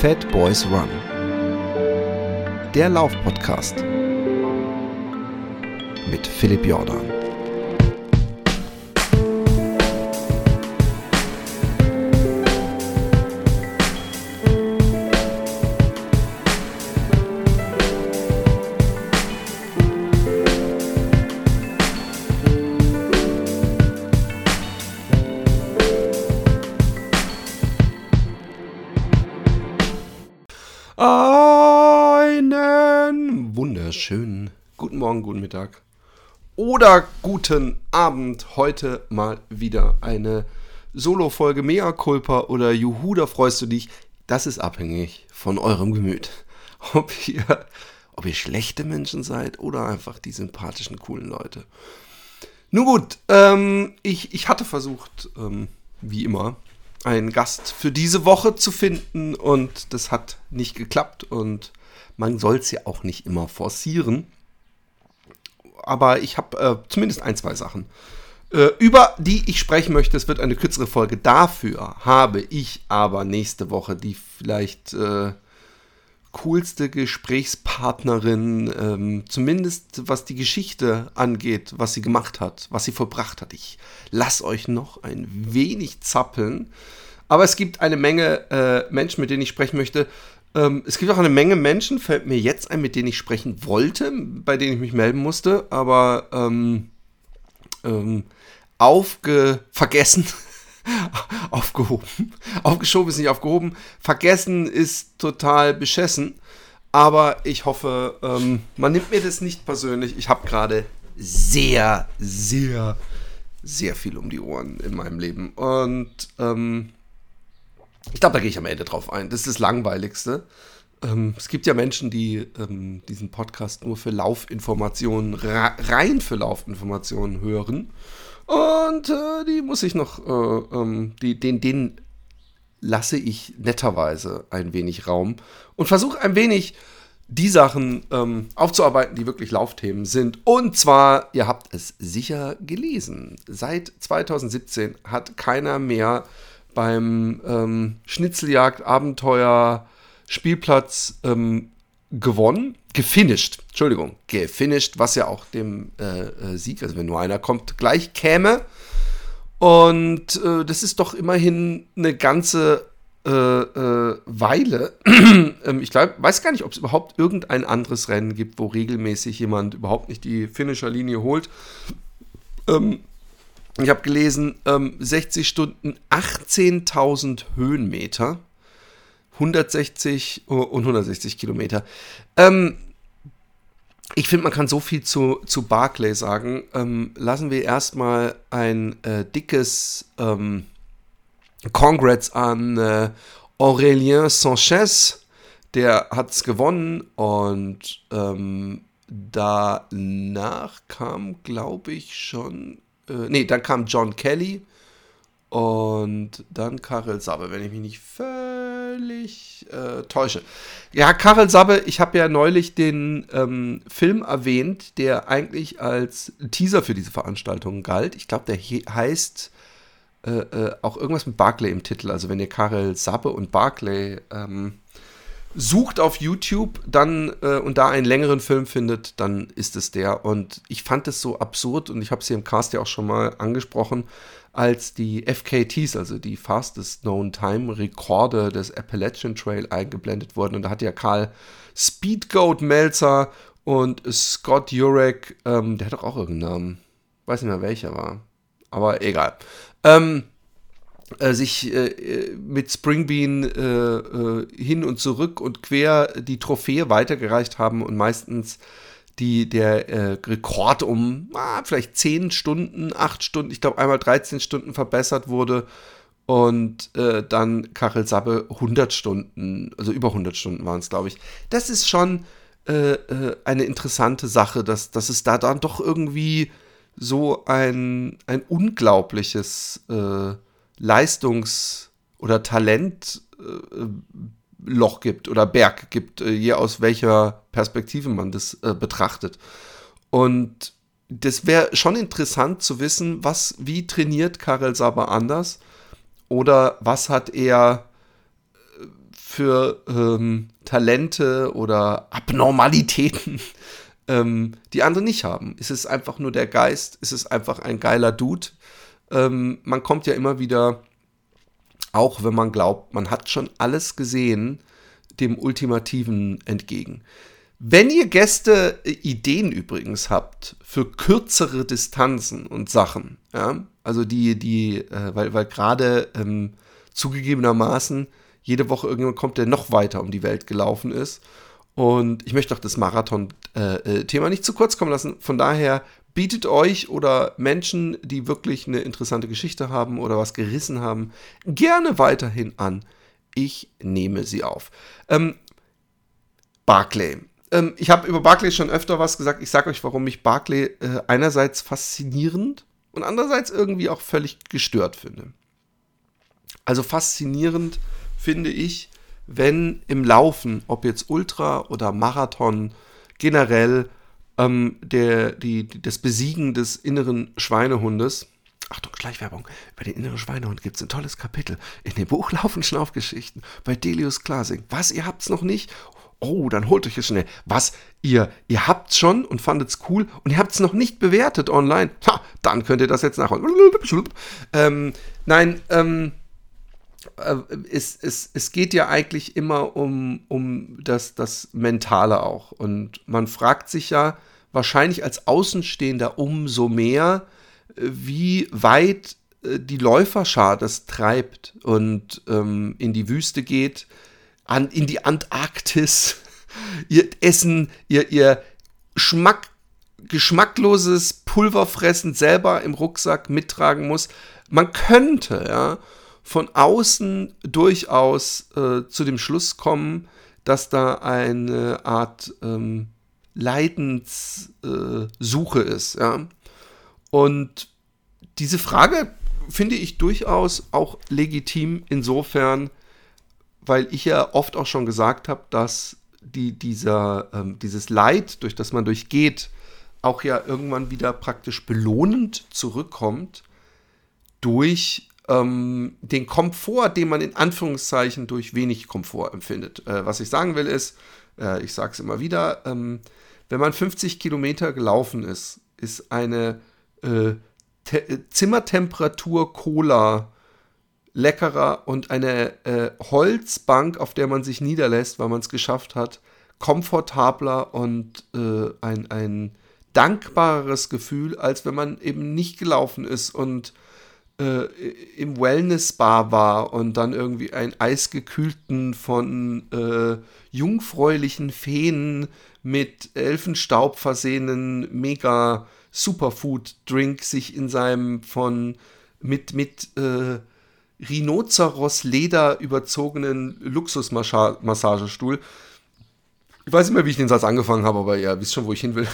Fat Boys Run. Der Laufpodcast mit Philipp Jordan. Guten Mittag oder guten Abend. Heute mal wieder eine Solo-Folge Mea Culpa oder Juhu, da freust du dich. Das ist abhängig von eurem Gemüt. Ob ihr, ob ihr schlechte Menschen seid oder einfach die sympathischen, coolen Leute. Nun gut, ähm, ich, ich hatte versucht, ähm, wie immer, einen Gast für diese Woche zu finden und das hat nicht geklappt und man soll es ja auch nicht immer forcieren. Aber ich habe äh, zumindest ein, zwei Sachen, äh, über die ich sprechen möchte. Es wird eine kürzere Folge. Dafür habe ich aber nächste Woche die vielleicht äh, coolste Gesprächspartnerin, ähm, zumindest was die Geschichte angeht, was sie gemacht hat, was sie vollbracht hat. Ich lasse euch noch ein wenig zappeln. Aber es gibt eine Menge äh, Menschen, mit denen ich sprechen möchte. Ähm, es gibt auch eine Menge Menschen, fällt mir jetzt ein, mit denen ich sprechen wollte, bei denen ich mich melden musste, aber ähm, ähm, aufge vergessen. aufgehoben. Aufgeschoben ist nicht aufgehoben. Vergessen ist total beschessen. Aber ich hoffe, ähm, man nimmt mir das nicht persönlich. Ich habe gerade sehr, sehr, sehr viel um die Ohren in meinem Leben. Und ähm, ich glaube, da gehe ich am Ende drauf ein. Das ist das Langweiligste. Ähm, es gibt ja Menschen, die ähm, diesen Podcast nur für Laufinformationen, rein für Laufinformationen hören. Und äh, die muss ich noch, äh, ähm, die, den, den lasse ich netterweise ein wenig Raum und versuche ein wenig die Sachen ähm, aufzuarbeiten, die wirklich Laufthemen sind. Und zwar, ihr habt es sicher gelesen, seit 2017 hat keiner mehr beim ähm, Schnitzeljagd Abenteuer Spielplatz ähm, gewonnen, gefinisht, Entschuldigung, gefinisht, was ja auch dem äh, äh, Sieg, also wenn nur einer kommt, gleich käme. Und äh, das ist doch immerhin eine ganze äh, äh Weile. Ähm, ich glaub, weiß gar nicht, ob es überhaupt irgendein anderes Rennen gibt, wo regelmäßig jemand überhaupt nicht die Finisherlinie holt. Ähm, ich habe gelesen, ähm, 60 Stunden, 18.000 Höhenmeter, 160 und 160 Kilometer. Ähm, ich finde, man kann so viel zu, zu Barclay sagen. Ähm, lassen wir erstmal ein äh, dickes ähm, Congrats an äh, Aurélien Sanchez. Der hat es gewonnen und ähm, danach kam, glaube ich, schon äh, nee, dann kam John Kelly und dann Karel Sabbe, wenn ich mich nicht völlig äh, täusche. Ja, Karel Sabbe, ich habe ja neulich den ähm, Film erwähnt, der eigentlich als Teaser für diese Veranstaltung galt. Ich glaube, der heißt äh, äh, auch irgendwas mit Barclay im Titel. Also wenn ihr Karel Sabbe und Barclay ähm, sucht auf YouTube dann äh, und da einen längeren Film findet, dann ist es der. Und ich fand es so absurd und ich habe es hier im Cast ja auch schon mal angesprochen, als die FKTs, also die Fastest Known Time Rekorde des Appalachian Trail eingeblendet wurden. Und da hat ja Karl Speedgoat Melzer und Scott Jurek, ähm, der hat doch auch irgendeinen Namen. Weiß nicht mehr welcher war. Aber egal. Ähm, äh, sich äh, mit Springbean äh, äh, hin und zurück und quer die Trophäe weitergereicht haben und meistens die, der äh, Rekord um ah, vielleicht 10 Stunden, 8 Stunden, ich glaube einmal 13 Stunden verbessert wurde und äh, dann Kachel Sabbe 100 Stunden, also über 100 Stunden waren es, glaube ich. Das ist schon eine interessante Sache, dass, dass es da dann doch irgendwie so ein, ein unglaubliches äh, Leistungs- oder Talentloch äh, gibt oder Berg gibt, äh, je aus welcher Perspektive man das äh, betrachtet. Und das wäre schon interessant zu wissen, was, wie trainiert Karel Saber anders oder was hat er für ähm, Talente oder Abnormalitäten, ähm, die andere nicht haben. Ist es einfach nur der Geist? Ist es einfach ein geiler Dude? Ähm, man kommt ja immer wieder, auch wenn man glaubt, man hat schon alles gesehen, dem Ultimativen entgegen. Wenn ihr Gäste äh, Ideen übrigens habt für kürzere Distanzen und Sachen, ja, also die, die, äh, weil, weil gerade ähm, zugegebenermaßen jede Woche irgendjemand kommt, der noch weiter um die Welt gelaufen ist. Und ich möchte auch das Marathon-Thema äh, nicht zu kurz kommen lassen. Von daher bietet euch oder Menschen, die wirklich eine interessante Geschichte haben oder was gerissen haben, gerne weiterhin an. Ich nehme sie auf. Ähm, Barclay. Ähm, ich habe über Barclay schon öfter was gesagt. Ich sage euch, warum ich Barclay äh, einerseits faszinierend und andererseits irgendwie auch völlig gestört finde. Also faszinierend finde ich, wenn im Laufen, ob jetzt Ultra oder Marathon, generell ähm, der, die, das Besiegen des inneren Schweinehundes, Achtung, Gleichwerbung, über den inneren Schweinehund gibt es ein tolles Kapitel in dem Buch Laufen Schnaufgeschichten bei Delius Klasing. Was, ihr habt es noch nicht? Oh, dann holt euch es schnell. Was, ihr, ihr habt's schon und fandet's cool und ihr habt es noch nicht bewertet online? Ha, dann könnt ihr das jetzt nachholen. Ähm, nein, ähm, äh, es, es, es geht ja eigentlich immer um, um das, das Mentale auch. Und man fragt sich ja wahrscheinlich als Außenstehender umso mehr, äh, wie weit äh, die Läuferschar das treibt und ähm, in die Wüste geht, an, in die Antarktis, ihr Essen, ihr, ihr Schmack, geschmackloses Pulverfressen selber im Rucksack mittragen muss. Man könnte, ja, von außen durchaus äh, zu dem Schluss kommen, dass da eine Art ähm, Leidenssuche äh, ist. Ja? Und diese Frage finde ich durchaus auch legitim insofern, weil ich ja oft auch schon gesagt habe, dass die, dieser, ähm, dieses Leid, durch das man durchgeht, auch ja irgendwann wieder praktisch belohnend zurückkommt durch ähm, den Komfort, den man in Anführungszeichen durch wenig Komfort empfindet. Äh, was ich sagen will ist, äh, ich sage es immer wieder, ähm, wenn man 50 Kilometer gelaufen ist, ist eine äh, Zimmertemperatur Cola leckerer und eine äh, Holzbank, auf der man sich niederlässt, weil man es geschafft hat, komfortabler und äh, ein, ein dankbareres Gefühl, als wenn man eben nicht gelaufen ist und äh, im Wellness-Bar war und dann irgendwie einen eisgekühlten von äh, jungfräulichen Feen mit Elfenstaub versehenen mega Superfood-Drink sich in seinem von mit, mit äh, Rhinoceros-Leder überzogenen Luxusmassagestuhl. Ich weiß nicht mehr, wie ich den Satz angefangen habe, aber ja, wisst schon, wo ich hin will.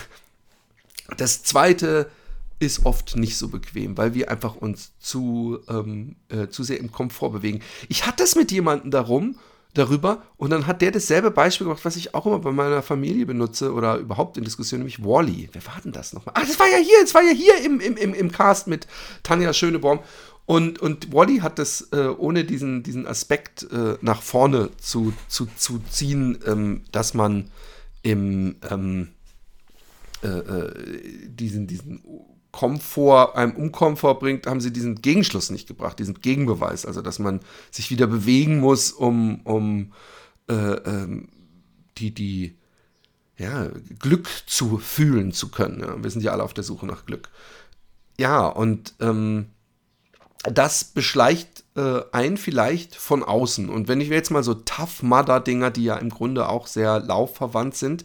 Das zweite ist oft nicht so bequem, weil wir einfach uns zu, ähm, äh, zu sehr im Komfort bewegen. Ich hatte es mit jemandem darum, darüber und dann hat der dasselbe Beispiel gemacht, was ich auch immer bei meiner Familie benutze oder überhaupt in Diskussionen, nämlich Wally. Wer war denn das nochmal? Ah, das war ja hier, das war ja hier im, im, im, im Cast mit Tanja Schönebaum. Und, und Wally hat das, äh, ohne diesen, diesen Aspekt äh, nach vorne zu, zu, zu ziehen, ähm, dass man im ähm, äh, äh diesen, diesen Komfort, einem Unkomfort bringt, haben sie diesen Gegenschluss nicht gebracht, diesen Gegenbeweis. Also, dass man sich wieder bewegen muss, um, um äh, ähm, die, die, ja, Glück zu fühlen zu können. Ja. Wir sind ja alle auf der Suche nach Glück. Ja, und ähm, das beschleicht äh, ein vielleicht von außen. Und wenn ich jetzt mal so Tough Mudder-Dinger, die ja im Grunde auch sehr laufverwandt sind,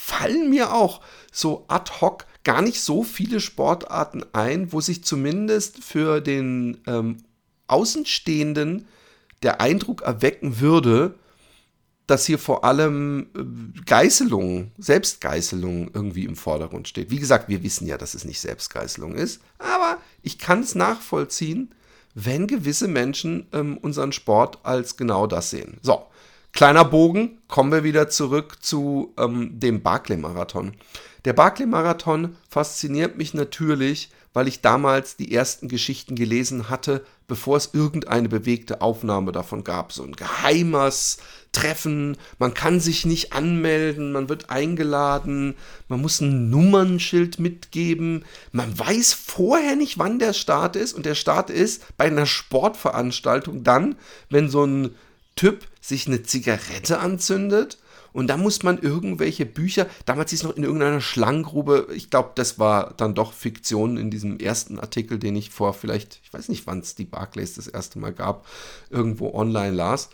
fallen mir auch so ad hoc gar nicht so viele Sportarten ein, wo sich zumindest für den ähm, Außenstehenden der Eindruck erwecken würde, dass hier vor allem äh, Geißelung, Selbstgeißelung irgendwie im Vordergrund steht. Wie gesagt, wir wissen ja, dass es nicht Selbstgeißelung ist, aber ich kann es nachvollziehen, wenn gewisse Menschen ähm, unseren Sport als genau das sehen. So, kleiner Bogen, kommen wir wieder zurück zu ähm, dem Barclay-Marathon. Der Barclay-Marathon fasziniert mich natürlich, weil ich damals die ersten Geschichten gelesen hatte, bevor es irgendeine bewegte Aufnahme davon gab. So ein geheimes treffen, man kann sich nicht anmelden, man wird eingeladen, man muss ein Nummernschild mitgeben, man weiß vorher nicht, wann der Start ist und der Start ist bei einer Sportveranstaltung dann, wenn so ein Typ sich eine Zigarette anzündet und da muss man irgendwelche Bücher, damals hieß es noch in irgendeiner Schlangengrube, ich glaube, das war dann doch Fiktion in diesem ersten Artikel, den ich vor vielleicht, ich weiß nicht, wann es die Barclays das erste Mal gab, irgendwo online las.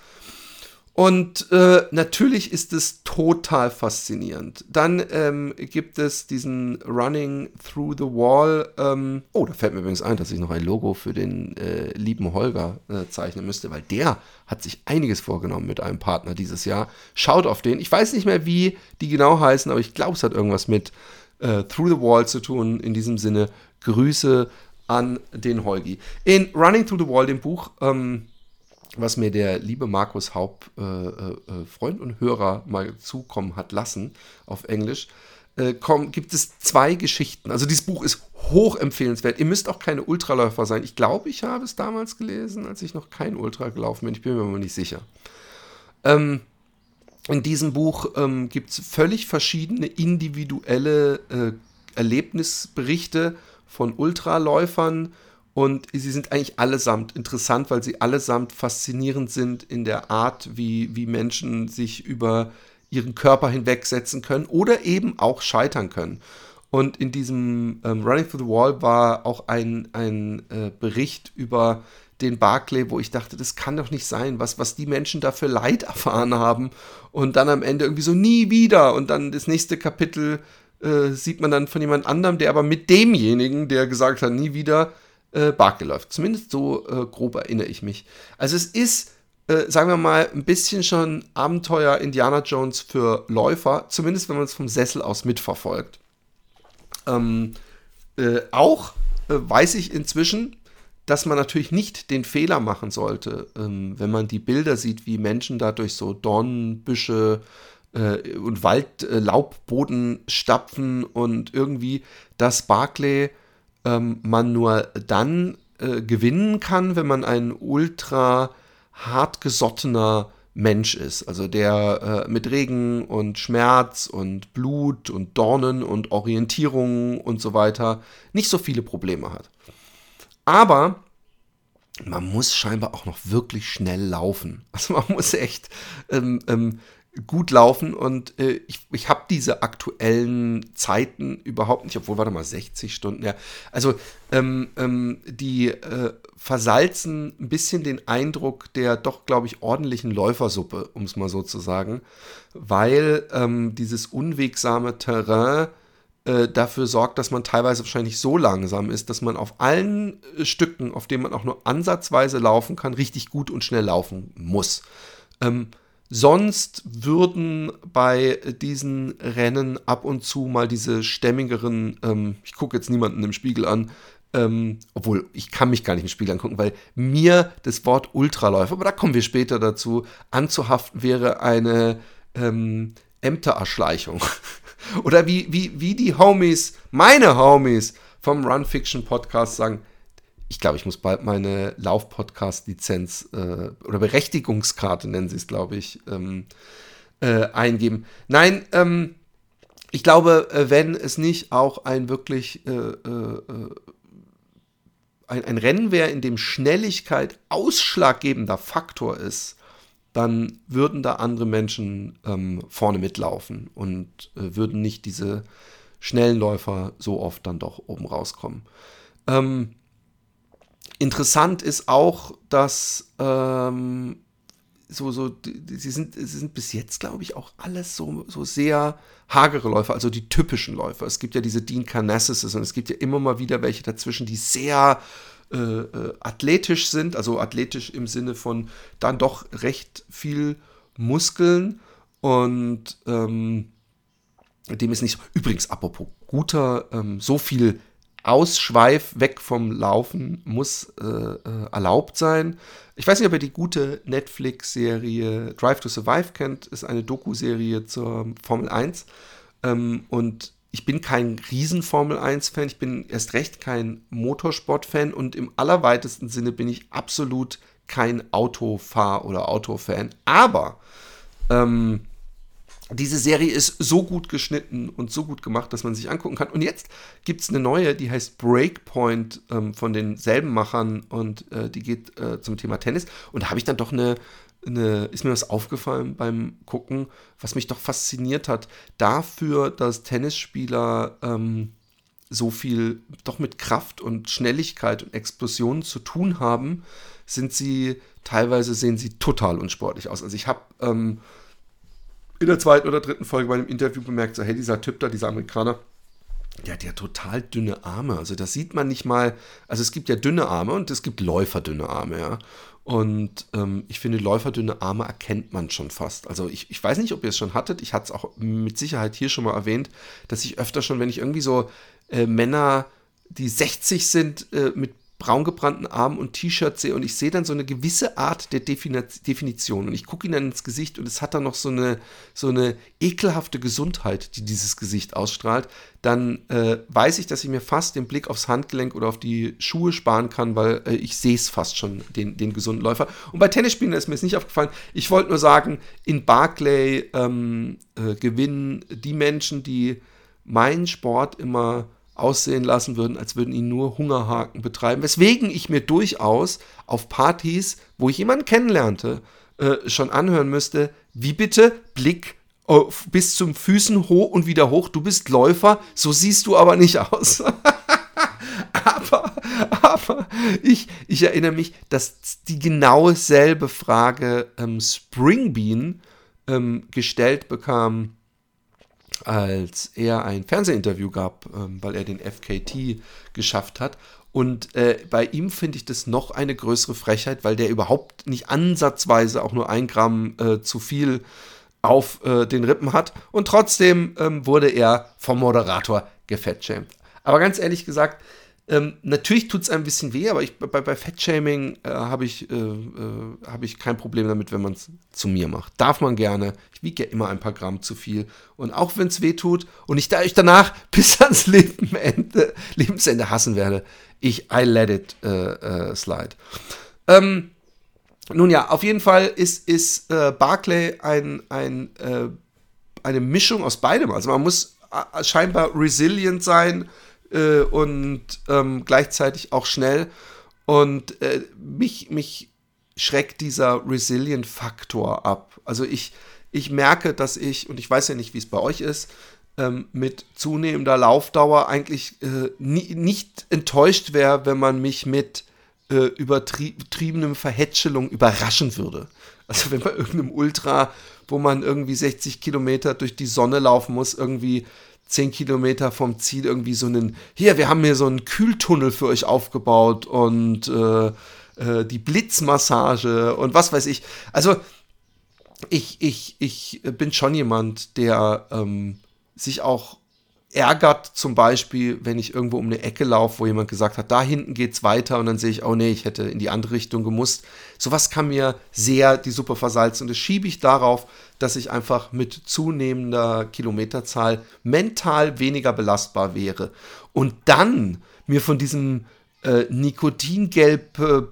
Und äh, natürlich ist es total faszinierend. Dann ähm, gibt es diesen Running Through the Wall. Ähm, oh, da fällt mir übrigens ein, dass ich noch ein Logo für den äh, lieben Holger äh, zeichnen müsste, weil der hat sich einiges vorgenommen mit einem Partner dieses Jahr. Schaut auf den. Ich weiß nicht mehr, wie die genau heißen, aber ich glaube, es hat irgendwas mit äh, Through the Wall zu tun. In diesem Sinne, Grüße an den Holgi. In Running Through the Wall, dem Buch, ähm, was mir der liebe Markus Haupt, äh, äh, äh, Freund und Hörer, mal zukommen hat lassen auf Englisch, äh, komm, gibt es zwei Geschichten. Also dieses Buch ist hoch empfehlenswert. Ihr müsst auch keine Ultraläufer sein. Ich glaube, ich habe es damals gelesen, als ich noch kein Ultra gelaufen bin. Ich bin mir aber nicht sicher. Ähm, in diesem Buch ähm, gibt es völlig verschiedene individuelle äh, Erlebnisberichte von Ultraläufern, und sie sind eigentlich allesamt interessant, weil sie allesamt faszinierend sind in der Art, wie, wie Menschen sich über ihren Körper hinwegsetzen können oder eben auch scheitern können. Und in diesem ähm, Running Through the Wall war auch ein, ein äh, Bericht über den Barclay, wo ich dachte, das kann doch nicht sein, was, was die Menschen da für Leid erfahren haben. Und dann am Ende irgendwie so nie wieder. Und dann das nächste Kapitel äh, sieht man dann von jemand anderem, der aber mit demjenigen, der gesagt hat, nie wieder, äh, Barclay läuft. Zumindest so äh, grob erinnere ich mich. Also es ist, äh, sagen wir mal, ein bisschen schon Abenteuer Indiana Jones für Läufer, zumindest wenn man es vom Sessel aus mitverfolgt. Ähm, äh, auch äh, weiß ich inzwischen, dass man natürlich nicht den Fehler machen sollte, ähm, wenn man die Bilder sieht, wie Menschen da durch so Dornenbüsche äh, und Waldlaubboden stapfen und irgendwie das Barclay ähm, man nur dann äh, gewinnen kann, wenn man ein ultra hartgesottener Mensch ist, also der äh, mit Regen und Schmerz und Blut und Dornen und Orientierung und so weiter nicht so viele Probleme hat. Aber man muss scheinbar auch noch wirklich schnell laufen. Also man muss echt ähm, ähm, gut laufen und äh, ich, ich habe diese aktuellen Zeiten überhaupt nicht, obwohl, warte mal, 60 Stunden, ja. Also ähm, ähm, die äh, versalzen ein bisschen den Eindruck der doch, glaube ich, ordentlichen Läufersuppe, um es mal so zu sagen, weil ähm, dieses unwegsame Terrain äh, dafür sorgt, dass man teilweise wahrscheinlich so langsam ist, dass man auf allen äh, Stücken, auf denen man auch nur ansatzweise laufen kann, richtig gut und schnell laufen muss. Ähm, Sonst würden bei diesen Rennen ab und zu mal diese stämmigeren, ähm, ich gucke jetzt niemanden im Spiegel an, ähm, obwohl ich kann mich gar nicht im Spiegel angucken, weil mir das Wort Ultraläufer, aber da kommen wir später dazu, anzuhaften wäre eine ähm, Ämtererschleichung. Oder wie, wie, wie die Homies, meine Homies vom Run Fiction Podcast sagen, ich glaube, ich muss bald meine Lauf-Podcast-Lizenz äh, oder Berechtigungskarte, nennen sie es, glaube ich, ähm, äh, eingeben. Nein, ähm, ich glaube, äh, wenn es nicht auch ein wirklich äh, äh, äh, ein, ein Rennen wäre, in dem Schnelligkeit ausschlaggebender Faktor ist, dann würden da andere Menschen ähm, vorne mitlaufen und würden nicht diese schnellen Läufer so oft dann doch oben rauskommen. Ähm, Interessant ist auch, dass ähm, so, so, sie, sind, sie sind bis jetzt, glaube ich, auch alles so, so sehr hagere Läufer, also die typischen Läufer. Es gibt ja diese Dean Carnassus und es gibt ja immer mal wieder welche dazwischen, die sehr äh, äh, athletisch sind, also athletisch im Sinne von dann doch recht viel Muskeln und ähm, dem ist nicht so. Übrigens, apropos guter, ähm, so viel Ausschweif weg vom Laufen muss äh, äh, erlaubt sein. Ich weiß nicht, ob ihr die gute Netflix-Serie Drive to Survive kennt. Ist eine Doku-Serie zur Formel 1. Ähm, und ich bin kein riesen Formel 1-Fan. Ich bin erst recht kein Motorsport-Fan. Und im allerweitesten Sinne bin ich absolut kein Autofahr- oder Autofan. Aber Ähm, diese Serie ist so gut geschnitten und so gut gemacht, dass man sich angucken kann. Und jetzt gibt es eine neue, die heißt Breakpoint ähm, von denselben Machern und äh, die geht äh, zum Thema Tennis. Und da habe ich dann doch eine, eine, ist mir was aufgefallen beim Gucken, was mich doch fasziniert hat. Dafür, dass Tennisspieler ähm, so viel doch mit Kraft und Schnelligkeit und Explosionen zu tun haben, sind sie teilweise sehen sie total unsportlich aus. Also ich habe ähm, in der zweiten oder dritten Folge bei einem Interview bemerkt, so, hey, dieser Typ da, dieser Amerikaner, der hat ja total dünne Arme. Also das sieht man nicht mal. Also es gibt ja dünne Arme und es gibt läuferdünne Arme, ja. Und ähm, ich finde, läuferdünne Arme erkennt man schon fast. Also ich, ich weiß nicht, ob ihr es schon hattet. Ich hatte es auch mit Sicherheit hier schon mal erwähnt, dass ich öfter schon, wenn ich irgendwie so äh, Männer, die 60 sind, äh, mit braun gebrannten Armen und T-Shirt sehe und ich sehe dann so eine gewisse Art der Definition und ich gucke ihnen dann ins Gesicht und es hat dann noch so eine, so eine ekelhafte Gesundheit, die dieses Gesicht ausstrahlt, dann äh, weiß ich, dass ich mir fast den Blick aufs Handgelenk oder auf die Schuhe sparen kann, weil äh, ich sehe es fast schon, den, den gesunden Läufer. Und bei Tennisspielen ist mir es nicht aufgefallen. Ich wollte nur sagen, in Barclay ähm, äh, gewinnen die Menschen, die meinen Sport immer aussehen lassen würden, als würden ihn nur Hungerhaken betreiben. Weswegen ich mir durchaus auf Partys, wo ich jemanden kennenlernte, äh, schon anhören müsste, wie bitte Blick auf, bis zum Füßen hoch und wieder hoch, du bist Läufer, so siehst du aber nicht aus. aber, aber ich, ich erinnere mich, dass die genau selbe Frage ähm, Springbean ähm, gestellt bekam als er ein Fernsehinterview gab, ähm, weil er den FKT geschafft hat. Und äh, bei ihm finde ich das noch eine größere Frechheit, weil der überhaupt nicht ansatzweise auch nur ein Gramm äh, zu viel auf äh, den Rippen hat. Und trotzdem ähm, wurde er vom Moderator gefettschämt. Aber ganz ehrlich gesagt, ähm, natürlich tut es ein bisschen weh, aber ich, bei, bei Fettshaming äh, habe ich, äh, äh, hab ich kein Problem damit, wenn man es zu mir macht. Darf man gerne. Ich wiege ja immer ein paar Gramm zu viel. Und auch wenn es weh tut und ich da euch danach bis ans Lebensende, Lebensende hassen werde, ich I let it äh, äh, slide. Ähm, nun ja, auf jeden Fall ist, ist äh, Barclay ein, ein, eine Mischung aus beidem. Also man muss scheinbar resilient sein äh, und ähm, gleichzeitig auch schnell. Und äh, mich, mich schreckt dieser Resilient-Faktor ab. Also ich, ich merke, dass ich, und ich weiß ja nicht, wie es bei euch ist, ähm, mit zunehmender Laufdauer eigentlich äh, nie, nicht enttäuscht wäre, wenn man mich mit äh, übertriebenem Verhätschelung überraschen würde. Also wenn bei irgendeinem Ultra, wo man irgendwie 60 Kilometer durch die Sonne laufen muss, irgendwie zehn Kilometer vom Ziel irgendwie so einen, hier, wir haben hier so einen Kühltunnel für euch aufgebaut und äh, äh, die Blitzmassage und was weiß ich. Also ich, ich, ich bin schon jemand, der ähm, sich auch ärgert zum Beispiel, wenn ich irgendwo um eine Ecke laufe, wo jemand gesagt hat, da hinten geht's weiter und dann sehe ich, oh nee, ich hätte in die andere Richtung gemusst. Sowas kann mir sehr die Suppe versalzen und das schiebe ich darauf, dass ich einfach mit zunehmender Kilometerzahl mental weniger belastbar wäre. Und dann mir von diesem äh, Nikotingelb äh,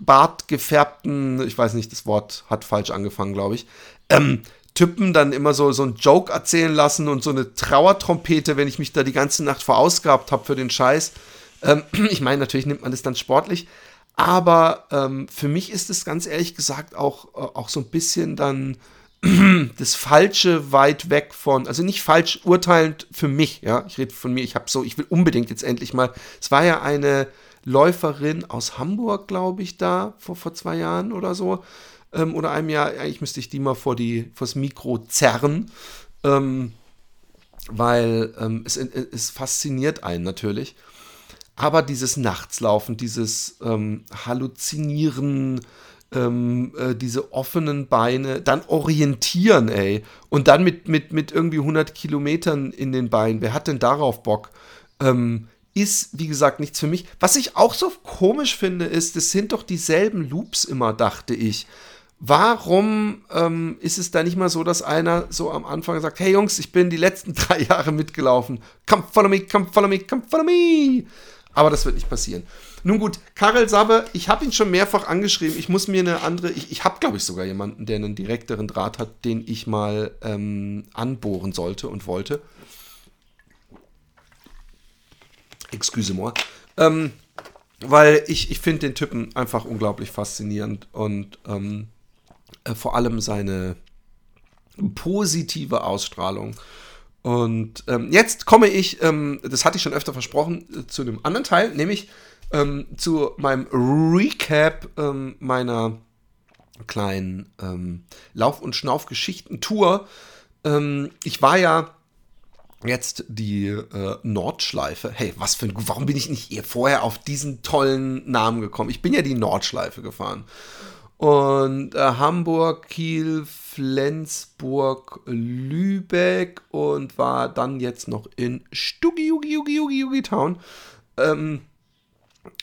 Bart gefärbten, ich weiß nicht, das Wort hat falsch angefangen, glaube ich, ähm, Typen dann immer so, so einen Joke erzählen lassen und so eine Trauertrompete, wenn ich mich da die ganze Nacht verausgabt habe für den Scheiß. Ähm, ich meine, natürlich nimmt man das dann sportlich, aber ähm, für mich ist es ganz ehrlich gesagt auch, äh, auch so ein bisschen dann das Falsche weit weg von, also nicht falsch urteilend für mich, ja, ich rede von mir, ich habe so, ich will unbedingt jetzt endlich mal, es war ja eine Läuferin aus Hamburg, glaube ich, da, vor, vor zwei Jahren oder so, ähm, oder einem Jahr, eigentlich müsste ich die mal vor die, vors Mikro zerren, ähm, weil ähm, es, es fasziniert einen natürlich. Aber dieses Nachtslaufen, dieses ähm, Halluzinieren, ähm, äh, diese offenen Beine, dann orientieren, ey. Und dann mit, mit, mit irgendwie 100 Kilometern in den Beinen. Wer hat denn darauf Bock? Ähm, ist, wie gesagt, nichts für mich. Was ich auch so komisch finde, ist, es sind doch dieselben Loops immer, dachte ich. Warum ähm, ist es da nicht mal so, dass einer so am Anfang sagt, hey Jungs, ich bin die letzten drei Jahre mitgelaufen. Come follow me, come follow me, come follow me. Aber das wird nicht passieren. Nun gut, Karel Sabbe, ich habe ihn schon mehrfach angeschrieben. Ich muss mir eine andere, ich, ich habe glaube ich sogar jemanden, der einen direkteren Draht hat, den ich mal ähm, anbohren sollte und wollte. Excuse-moi. Ähm, weil ich, ich finde den Typen einfach unglaublich faszinierend und ähm, äh, vor allem seine positive Ausstrahlung. Und ähm, jetzt komme ich, ähm, das hatte ich schon öfter versprochen, äh, zu einem anderen Teil, nämlich ähm, zu meinem Recap ähm, meiner kleinen ähm, Lauf- und Schnauf-Geschichten-Tour. Ähm, ich war ja jetzt die äh, Nordschleife. Hey, was für ein. Warum bin ich nicht eher vorher auf diesen tollen Namen gekommen? Ich bin ja die Nordschleife gefahren. Und äh, Hamburg, Kiel, Flensburg, Lübeck und war dann jetzt noch in Stuggi, Yugi, Yugi, Yugi, Yugi Town. Ähm,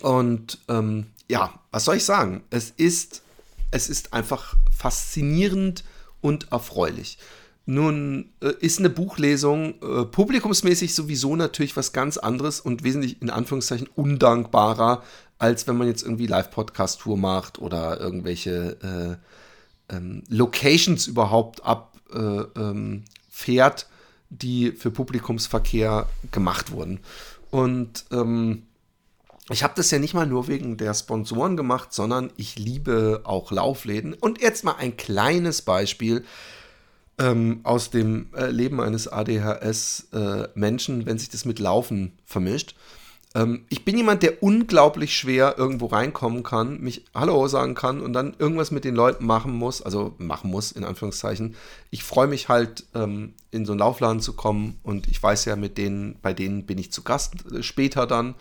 und ähm, ja, was soll ich sagen? Es ist, es ist einfach faszinierend und erfreulich. Nun äh, ist eine Buchlesung äh, publikumsmäßig sowieso natürlich was ganz anderes und wesentlich in Anführungszeichen undankbarer, als wenn man jetzt irgendwie Live-Podcast-Tour macht oder irgendwelche äh, ähm, Locations überhaupt abfährt, äh, ähm, die für Publikumsverkehr gemacht wurden. Und ähm, ich habe das ja nicht mal nur wegen der Sponsoren gemacht, sondern ich liebe auch Laufläden. Und jetzt mal ein kleines Beispiel ähm, aus dem äh, Leben eines ADHS-Menschen, äh, wenn sich das mit Laufen vermischt. Ähm, ich bin jemand, der unglaublich schwer irgendwo reinkommen kann, mich Hallo sagen kann und dann irgendwas mit den Leuten machen muss, also machen muss, in Anführungszeichen. Ich freue mich halt, ähm, in so einen Laufladen zu kommen und ich weiß ja, mit denen, bei denen bin ich zu Gast äh, später dann.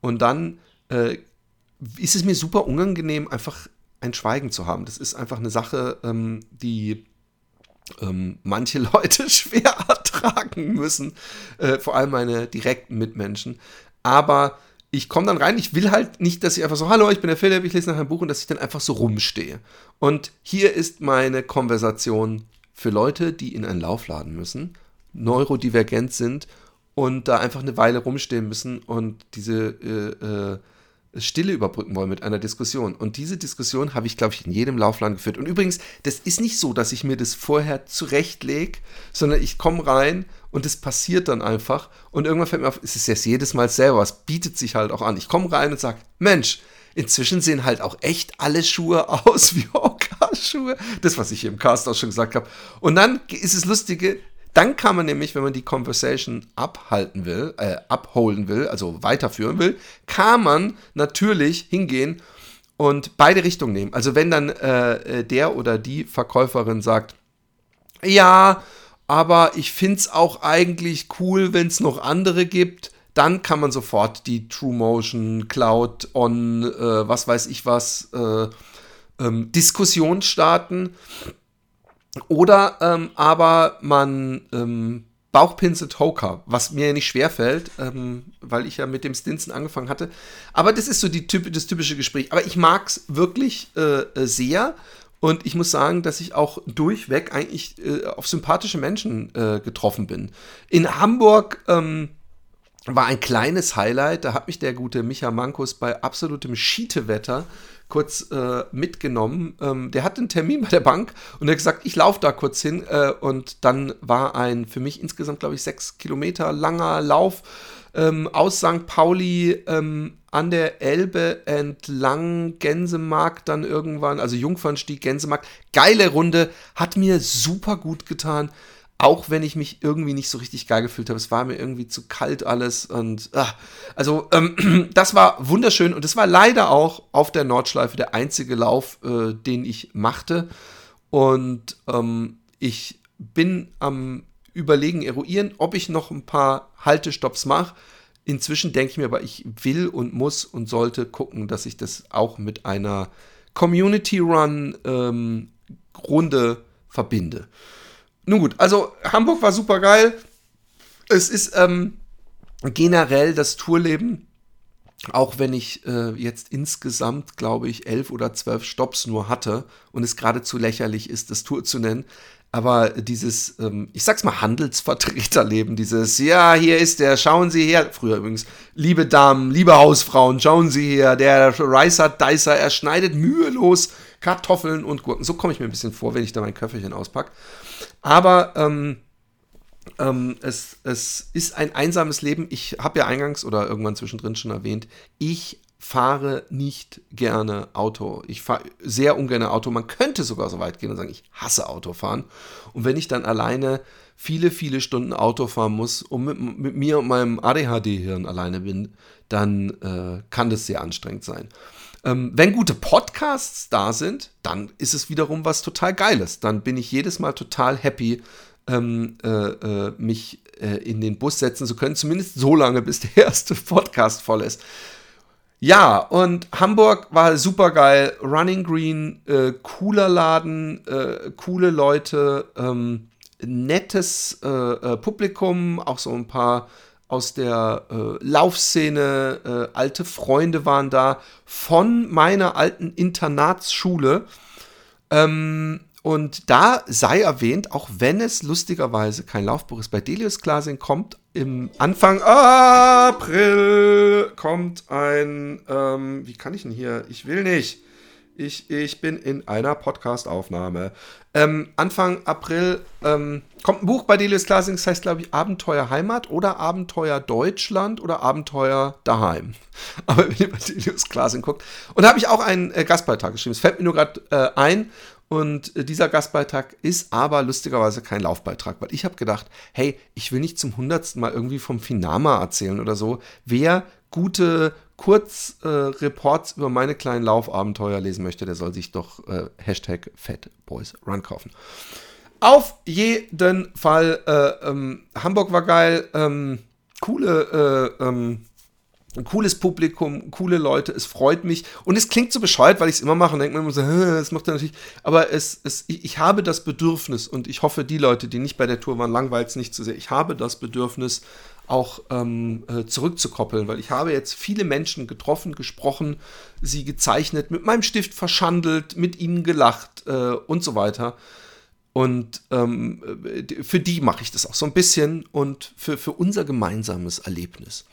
Und dann äh, ist es mir super unangenehm, einfach ein Schweigen zu haben. Das ist einfach eine Sache, ähm, die ähm, manche Leute schwer ertragen müssen, äh, vor allem meine direkten Mitmenschen. Aber ich komme dann rein, ich will halt nicht, dass ich einfach so, hallo, ich bin der Philipp, ich lese nach einem Buch und dass ich dann einfach so rumstehe. Und hier ist meine Konversation für Leute, die in einen Laufladen müssen, neurodivergent sind und da einfach eine Weile rumstehen müssen und diese äh, äh, Stille überbrücken wollen mit einer Diskussion. Und diese Diskussion habe ich, glaube ich, in jedem Laufland geführt. Und übrigens, das ist nicht so, dass ich mir das vorher zurechtlege, sondern ich komme rein und es passiert dann einfach. Und irgendwann fällt mir auf, es ist jetzt jedes Mal selber, es bietet sich halt auch an. Ich komme rein und sage, Mensch, inzwischen sehen halt auch echt alle Schuhe aus wie Hoka-Schuhe. Das, was ich hier im Cast auch schon gesagt habe. Und dann ist es Lustige, dann kann man nämlich, wenn man die Conversation abhalten will, äh, abholen will, also weiterführen will, kann man natürlich hingehen und beide Richtungen nehmen. Also wenn dann äh, äh der oder die Verkäuferin sagt, ja, aber ich finde es auch eigentlich cool, wenn es noch andere gibt, dann kann man sofort die True Motion, Cloud On, äh, was weiß ich was, äh, ähm, Diskussion starten oder ähm, aber man ähm, Bauchpinselt Hoker, was mir nicht schwerfällt, ähm, weil ich ja mit dem Stinson angefangen hatte. Aber das ist so die das typische Gespräch. Aber ich mag es wirklich äh, äh, sehr. Und ich muss sagen, dass ich auch durchweg eigentlich äh, auf sympathische Menschen äh, getroffen bin. In Hamburg ähm, war ein kleines Highlight. Da hat mich der gute Micha Mankus bei absolutem Schietewetter kurz äh, mitgenommen. Ähm, der hatte einen Termin bei der Bank und er hat gesagt, ich laufe da kurz hin. Äh, und dann war ein für mich insgesamt, glaube ich, sechs Kilometer langer Lauf ähm, aus St. Pauli ähm, an der Elbe entlang Gänsemarkt dann irgendwann, also Jungfernstieg, Gänsemarkt. Geile Runde, hat mir super gut getan auch wenn ich mich irgendwie nicht so richtig geil gefühlt habe. Es war mir irgendwie zu kalt alles und ach, also ähm, das war wunderschön und es war leider auch auf der Nordschleife der einzige Lauf, äh, den ich machte und ähm, ich bin am überlegen, eruieren, ob ich noch ein paar Haltestopps mache. Inzwischen denke ich mir aber, ich will und muss und sollte gucken, dass ich das auch mit einer Community Run ähm, Runde verbinde. Nun gut, also Hamburg war super geil. Es ist ähm, generell das Tourleben, auch wenn ich äh, jetzt insgesamt, glaube ich, elf oder zwölf Stops nur hatte und es geradezu lächerlich ist, das Tour zu nennen. Aber dieses, ähm, ich sag's mal, Handelsvertreterleben, dieses, ja, hier ist der, schauen Sie her, früher übrigens, liebe Damen, liebe Hausfrauen, schauen Sie her, der Ricer Dicer, er schneidet mühelos Kartoffeln und Gurken. So komme ich mir ein bisschen vor, wenn ich da mein Köfferchen auspacke. Aber ähm, ähm, es, es ist ein einsames Leben. Ich habe ja eingangs oder irgendwann zwischendrin schon erwähnt, ich fahre nicht gerne Auto. Ich fahre sehr ungern Auto. Man könnte sogar so weit gehen und sagen, ich hasse Autofahren. Und wenn ich dann alleine viele, viele Stunden Auto fahren muss und mit, mit mir und meinem ADHD-Hirn alleine bin, dann äh, kann das sehr anstrengend sein. Ähm, wenn gute Podcasts da sind, dann ist es wiederum was total Geiles. Dann bin ich jedes Mal total happy, ähm, äh, äh, mich äh, in den Bus setzen zu können, zumindest so lange, bis der erste Podcast voll ist. Ja, und Hamburg war super geil. Running Green, äh, cooler Laden, äh, coole Leute, ähm, nettes äh, Publikum, auch so ein paar aus der äh, Laufszene, äh, alte Freunde waren da von meiner alten Internatsschule. Ähm, und da sei erwähnt, auch wenn es lustigerweise kein Laufbuch ist, bei Delius Glasing kommt im Anfang April kommt ein, ähm, wie kann ich denn hier? Ich will nicht. Ich, ich bin in einer Podcast-Aufnahme. Ähm, Anfang April ähm, kommt ein Buch bei Delius Glasing, das heißt, glaube ich, Abenteuer Heimat oder Abenteuer Deutschland oder Abenteuer daheim. Aber wenn ihr bei Delius Glasing guckt. Und da habe ich auch einen äh, Gastbeitrag geschrieben. Es fällt mir nur gerade äh, ein. Und äh, dieser Gastbeitrag ist aber lustigerweise kein Laufbeitrag, weil ich habe gedacht, hey, ich will nicht zum hundertsten Mal irgendwie vom Finama erzählen oder so. Wer gute Kurzreports äh, über meine kleinen Laufabenteuer lesen möchte, der soll sich doch äh, Hashtag FatBoysRun kaufen. Auf jeden Fall, äh, ähm, Hamburg war geil, ähm, coole äh, ähm, cooles Publikum, coole Leute, es freut mich. Und es klingt so bescheuert, weil ich es immer mache und denke mir immer so, das macht er natürlich. Aber es, es, ich, ich, habe das Bedürfnis und ich hoffe, die Leute, die nicht bei der Tour waren, langweilt es nicht zu sehr. Ich habe das Bedürfnis, auch ähm, äh, zurückzukoppeln, weil ich habe jetzt viele Menschen getroffen, gesprochen, sie gezeichnet, mit meinem Stift verschandelt, mit ihnen gelacht äh, und so weiter. Und ähm, äh, für die mache ich das auch so ein bisschen und für, für unser gemeinsames Erlebnis.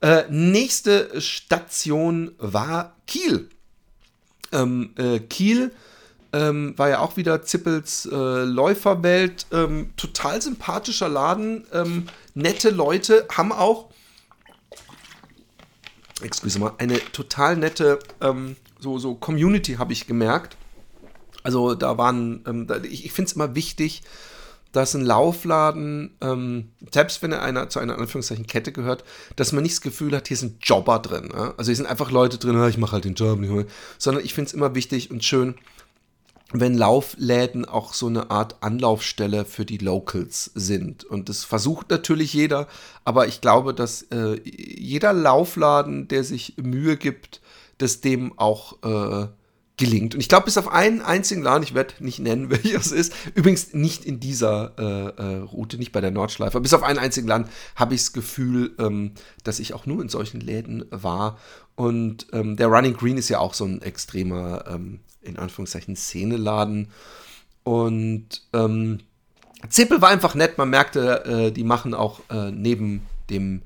Äh, nächste Station war Kiel. Ähm, äh, Kiel ähm, war ja auch wieder Zippels äh, Läuferwelt. Ähm, total sympathischer Laden. Ähm, nette Leute haben auch, excuse mal, eine total nette ähm, so, so Community, habe ich gemerkt. Also da waren, ähm, da, ich, ich finde es immer wichtig, dass ein Laufladen, ähm, selbst wenn er einer, zu einer Anführungszeichen Kette gehört, dass man nicht das Gefühl hat, hier sind Jobber drin. Ja? Also hier sind einfach Leute drin, ich mache halt den Job. Sondern ich finde es immer wichtig und schön, wenn Laufläden auch so eine Art Anlaufstelle für die Locals sind. Und das versucht natürlich jeder, aber ich glaube, dass äh, jeder Laufladen, der sich Mühe gibt, das dem auch äh, gelingt. Und ich glaube, bis auf einen einzigen Laden, ich werde nicht nennen, welcher es ist, übrigens nicht in dieser äh, äh, Route, nicht bei der Nordschleife, bis auf einen einzigen Laden habe ich das Gefühl, ähm, dass ich auch nur in solchen Läden war. Und ähm, der Running Green ist ja auch so ein extremer, ähm, in Anführungszeichen, Szeneladen. Und ähm, Zippel war einfach nett, man merkte, äh, die machen auch äh, neben dem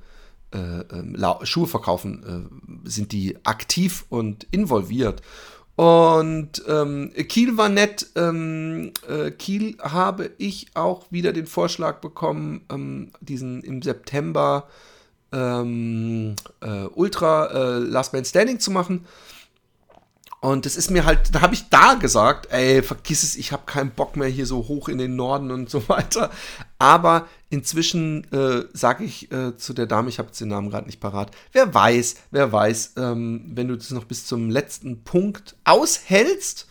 äh, ähm, Schuhe verkaufen, äh, sind die aktiv und involviert. Und ähm, Kiel war nett. Ähm, äh, Kiel habe ich auch wieder den Vorschlag bekommen, ähm, diesen im September ähm, äh, Ultra äh, Last Man Standing zu machen. Und das ist mir halt, da habe ich da gesagt, ey, vergiss es, ich habe keinen Bock mehr hier so hoch in den Norden und so weiter. Aber inzwischen äh, sage ich äh, zu der Dame, ich habe den Namen gerade nicht parat, wer weiß, wer weiß, ähm, wenn du das noch bis zum letzten Punkt aushältst,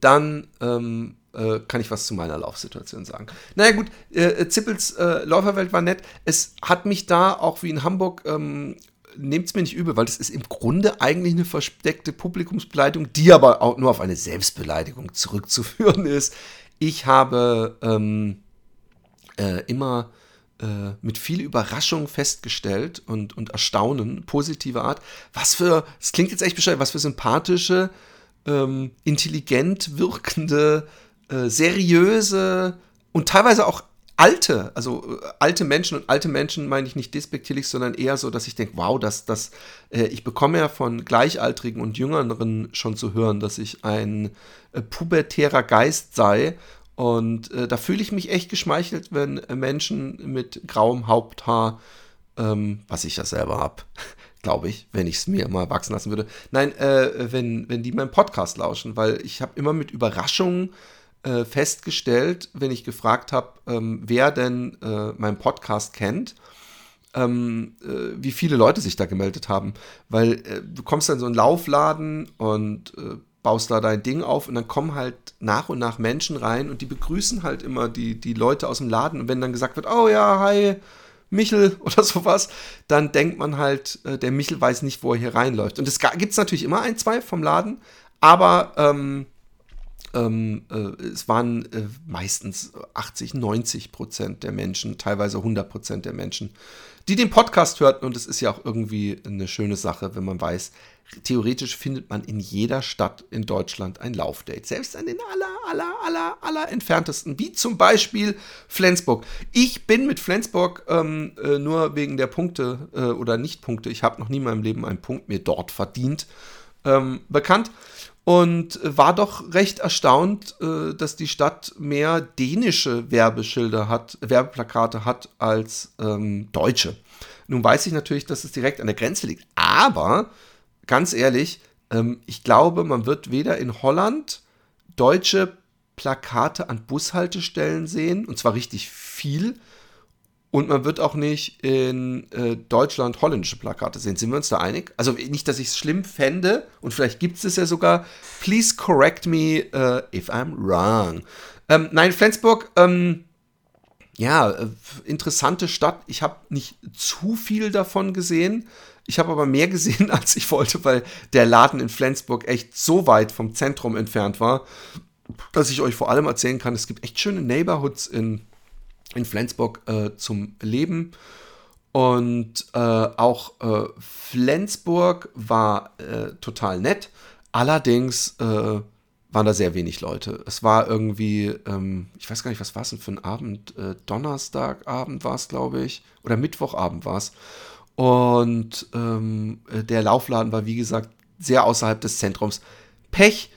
dann ähm, äh, kann ich was zu meiner Laufsituation sagen. Naja gut, äh, Zippels äh, Läuferwelt war nett. Es hat mich da auch wie in Hamburg ähm, nehmt es mir nicht übel, weil das ist im Grunde eigentlich eine versteckte Publikumsbeleidigung, die aber auch nur auf eine Selbstbeleidigung zurückzuführen ist. Ich habe ähm, äh, immer äh, mit viel Überraschung festgestellt und, und Erstaunen, positive Art, was für, es klingt jetzt echt bescheuert, was für sympathische, ähm, intelligent wirkende, äh, seriöse, und teilweise auch alte, also äh, alte Menschen und alte Menschen meine ich nicht despektierlich, sondern eher so, dass ich denke, wow, das, das, äh, ich bekomme ja von Gleichaltrigen und Jüngeren schon zu hören, dass ich ein äh, pubertärer Geist sei. Und äh, da fühle ich mich echt geschmeichelt, wenn äh, Menschen mit grauem Haupthaar, ähm, was ich ja selber habe, glaube ich, wenn ich es mir mal wachsen lassen würde. Nein, äh, wenn, wenn die meinen Podcast lauschen, weil ich habe immer mit Überraschungen äh, festgestellt, wenn ich gefragt habe, ähm, wer denn äh, meinen Podcast kennt, ähm, äh, wie viele Leute sich da gemeldet haben. Weil äh, du kommst dann so einen Laufladen und äh, baust da dein Ding auf und dann kommen halt nach und nach Menschen rein und die begrüßen halt immer die, die Leute aus dem Laden. Und wenn dann gesagt wird, oh ja, hi, Michel oder sowas, dann denkt man halt, äh, der Michel weiß nicht, wo er hier reinläuft. Und es gibt es natürlich immer ein, zwei vom Laden, aber ähm, ähm, äh, es waren äh, meistens 80, 90 Prozent der Menschen, teilweise 100 Prozent der Menschen, die den Podcast hörten. Und es ist ja auch irgendwie eine schöne Sache, wenn man weiß, theoretisch findet man in jeder Stadt in Deutschland ein Laufdate. Selbst an den aller, aller, aller, aller entferntesten, wie zum Beispiel Flensburg. Ich bin mit Flensburg ähm, äh, nur wegen der Punkte äh, oder Nicht-Punkte, ich habe noch nie in meinem Leben einen Punkt mir dort verdient, ähm, bekannt und war doch recht erstaunt, äh, dass die Stadt mehr dänische Werbeschilder hat, Werbeplakate hat als ähm, deutsche. Nun weiß ich natürlich, dass es direkt an der Grenze liegt, aber ganz ehrlich, ähm, ich glaube, man wird weder in Holland deutsche Plakate an Bushaltestellen sehen, und zwar richtig viel, und man wird auch nicht in äh, Deutschland holländische Plakate sehen. Sind wir uns da einig? Also nicht, dass ich es schlimm fände, und vielleicht gibt es es ja sogar. Please correct me uh, if I'm wrong. Ähm, nein, Flensburg, ähm, ja, äh, interessante Stadt. Ich habe nicht zu viel davon gesehen. Ich habe aber mehr gesehen, als ich wollte, weil der Laden in Flensburg echt so weit vom Zentrum entfernt war, dass ich euch vor allem erzählen kann, es gibt echt schöne Neighborhoods in in Flensburg äh, zum Leben. Und äh, auch äh, Flensburg war äh, total nett. Allerdings äh, waren da sehr wenig Leute. Es war irgendwie, ähm, ich weiß gar nicht, was war es denn für ein Abend? Äh, Donnerstagabend war es, glaube ich. Oder Mittwochabend war es. Und ähm, der Laufladen war, wie gesagt, sehr außerhalb des Zentrums. Pech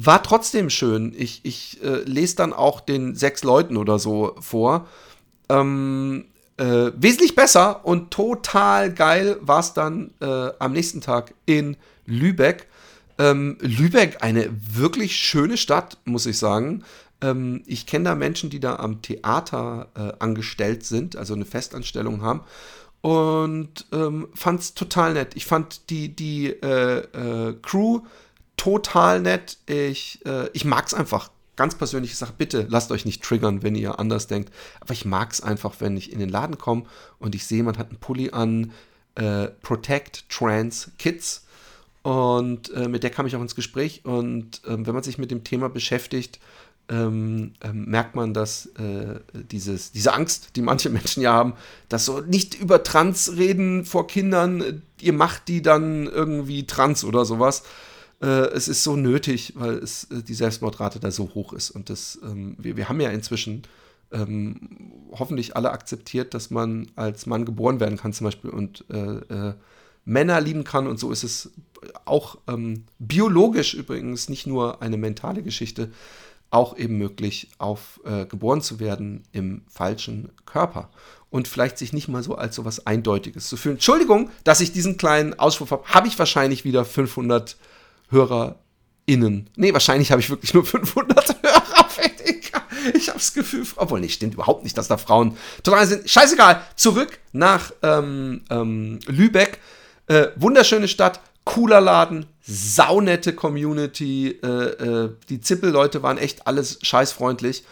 war trotzdem schön. Ich, ich äh, lese dann auch den sechs Leuten oder so vor. Ähm, äh, wesentlich besser und total geil war es dann äh, am nächsten Tag in Lübeck. Ähm, Lübeck, eine wirklich schöne Stadt, muss ich sagen. Ähm, ich kenne da Menschen, die da am Theater äh, angestellt sind, also eine Festanstellung haben. Und ähm, fand es total nett. Ich fand die, die äh, äh, Crew total nett. Ich, äh, ich mag es einfach. Ganz persönliche Sache, bitte lasst euch nicht triggern, wenn ihr anders denkt. Aber ich mag es einfach, wenn ich in den Laden komme und ich sehe, man hat einen Pulli an, äh, Protect Trans Kids. Und äh, mit der kam ich auch ins Gespräch. Und ähm, wenn man sich mit dem Thema beschäftigt, ähm, ähm, merkt man, dass äh, dieses, diese Angst, die manche Menschen ja haben, dass so nicht über Trans reden vor Kindern, ihr macht die dann irgendwie trans oder sowas äh, es ist so nötig, weil es, äh, die Selbstmordrate da so hoch ist. Und das, ähm, wir, wir haben ja inzwischen ähm, hoffentlich alle akzeptiert, dass man als Mann geboren werden kann zum Beispiel und äh, äh, Männer lieben kann. Und so ist es auch ähm, biologisch übrigens nicht nur eine mentale Geschichte, auch eben möglich, auf äh, geboren zu werden im falschen Körper und vielleicht sich nicht mal so als so was Eindeutiges zu fühlen. Entschuldigung, dass ich diesen kleinen Auswurf habe, habe ich wahrscheinlich wieder 500 HörerInnen. Nee, wahrscheinlich habe ich wirklich nur 500 Hörer. Ich habe das Gefühl, obwohl, nee, stimmt überhaupt nicht, dass da Frauen total sind. Scheißegal. Zurück nach ähm, ähm, Lübeck. Äh, wunderschöne Stadt, cooler Laden, saunette Community. Äh, äh, die Zippelleute waren echt alles scheißfreundlich.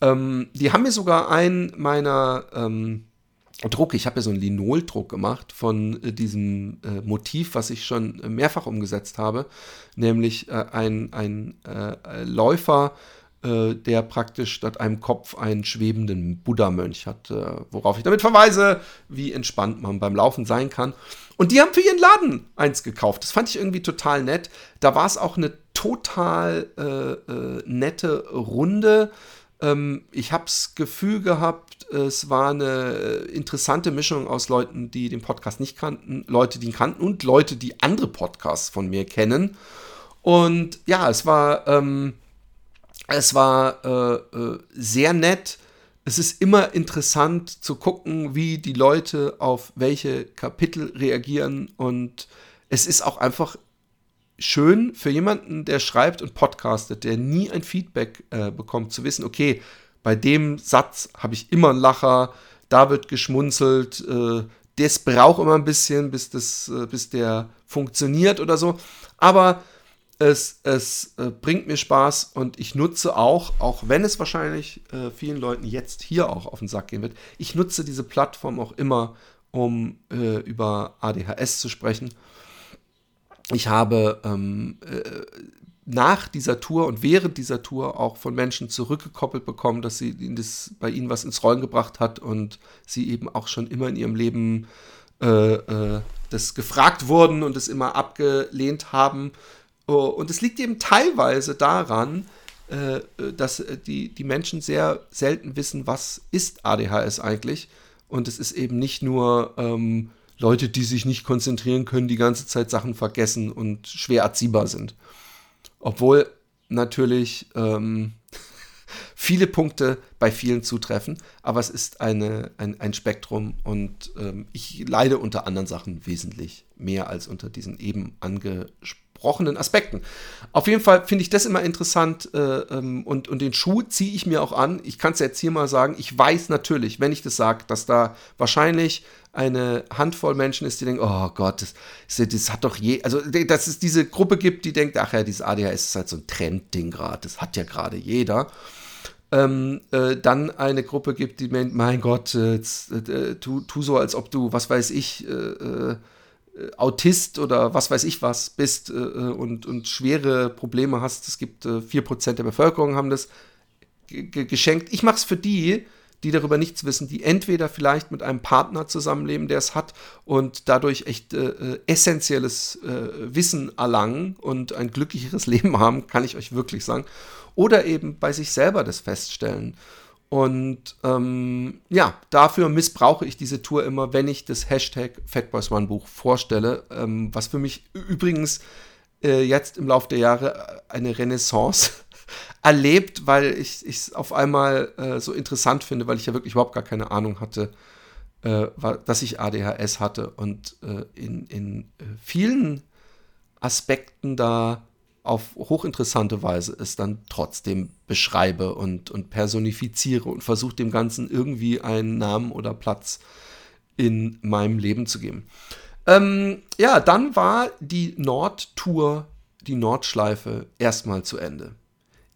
Ähm, die haben mir sogar einen meiner ähm, Druck. Ich habe ja so einen Linoldruck gemacht von äh, diesem äh, Motiv, was ich schon mehrfach umgesetzt habe, nämlich äh, ein, ein äh, Läufer, äh, der praktisch statt einem Kopf einen schwebenden Buddha-Mönch hat, äh, worauf ich damit verweise, wie entspannt man beim Laufen sein kann. Und die haben für ihren Laden eins gekauft. Das fand ich irgendwie total nett. Da war es auch eine total nette Runde Ähm, ich habe das Gefühl gehabt, es war eine interessante Mischung aus Leuten, die den Podcast nicht kannten, Leute, die ihn kannten und Leute, die andere Podcasts von mir kennen. Und ja, es war, ähm, es war äh, äh, sehr nett. Es ist immer interessant zu gucken, wie die Leute auf welche Kapitel reagieren. Und es ist auch einfach schön für jemanden, der schreibt und podcastet, der nie ein Feedback äh, bekommt, zu wissen, okay, bei dem Satz habe ich immer einen Lacher, da wird geschmunzelt, äh, das braucht immer ein bisschen, bis, das, äh, bis der funktioniert oder so. Aber es, es äh, bringt mir Spaß und ich nutze auch, auch wenn es wahrscheinlich äh, vielen Leuten jetzt hier auch auf den Sack gehen wird, ich nutze diese Plattform auch immer, um äh, über ADHS zu sprechen ich habe ähm, äh, nach dieser Tour und während dieser Tour auch von Menschen zurückgekoppelt bekommen, dass sie das bei ihnen was ins Rollen gebracht hat und sie eben auch schon immer in ihrem Leben äh, äh, das gefragt wurden und es immer abgelehnt haben. Oh, und es liegt eben teilweise daran, äh, dass die, die Menschen sehr selten wissen, was ist ADHS eigentlich. Und es ist eben nicht nur ähm, Leute, die sich nicht konzentrieren können, die ganze Zeit Sachen vergessen und schwer erziehbar sind. Obwohl natürlich ähm, viele Punkte bei vielen zutreffen, aber es ist eine, ein, ein Spektrum und ähm, ich leide unter anderen Sachen wesentlich mehr als unter diesen eben angesprochenen besprochenen Aspekten. Auf jeden Fall finde ich das immer interessant äh, ähm, und, und den Schuh ziehe ich mir auch an. Ich kann es jetzt hier mal sagen, ich weiß natürlich, wenn ich das sage, dass da wahrscheinlich eine Handvoll Menschen ist, die denken, oh Gott, das, das hat doch je, also dass es diese Gruppe gibt, die denkt, ach ja, dieses ADHS ist halt so ein Trendding gerade, das hat ja gerade jeder. Ähm, äh, dann eine Gruppe gibt, die meint, mein Gott, äh, äh, tu, tu, so, als ob du, was weiß ich, äh, äh, äh, Autist oder was weiß ich was bist äh, äh und, und schwere Probleme hast. Es gibt äh, 4% der Bevölkerung haben das geschenkt. Ich mache es für die, die darüber nichts wissen, die entweder vielleicht mit einem Partner zusammenleben, der es hat und dadurch echt äh, äh essentielles äh, Wissen erlangen und ein glücklicheres Leben haben, kann ich euch wirklich sagen, oder eben bei sich selber das feststellen. Und ähm, ja, dafür missbrauche ich diese Tour immer, wenn ich das Hashtag Fatboys One Buch vorstelle, ähm, was für mich übrigens äh, jetzt im Laufe der Jahre eine Renaissance erlebt, weil ich es auf einmal äh, so interessant finde, weil ich ja wirklich überhaupt gar keine Ahnung hatte, äh, dass ich ADHS hatte und äh, in, in äh, vielen Aspekten da auf hochinteressante Weise es dann trotzdem beschreibe und, und personifiziere und versuche dem Ganzen irgendwie einen Namen oder Platz in meinem Leben zu geben. Ähm, ja, dann war die Nordtour, die Nordschleife erstmal zu Ende.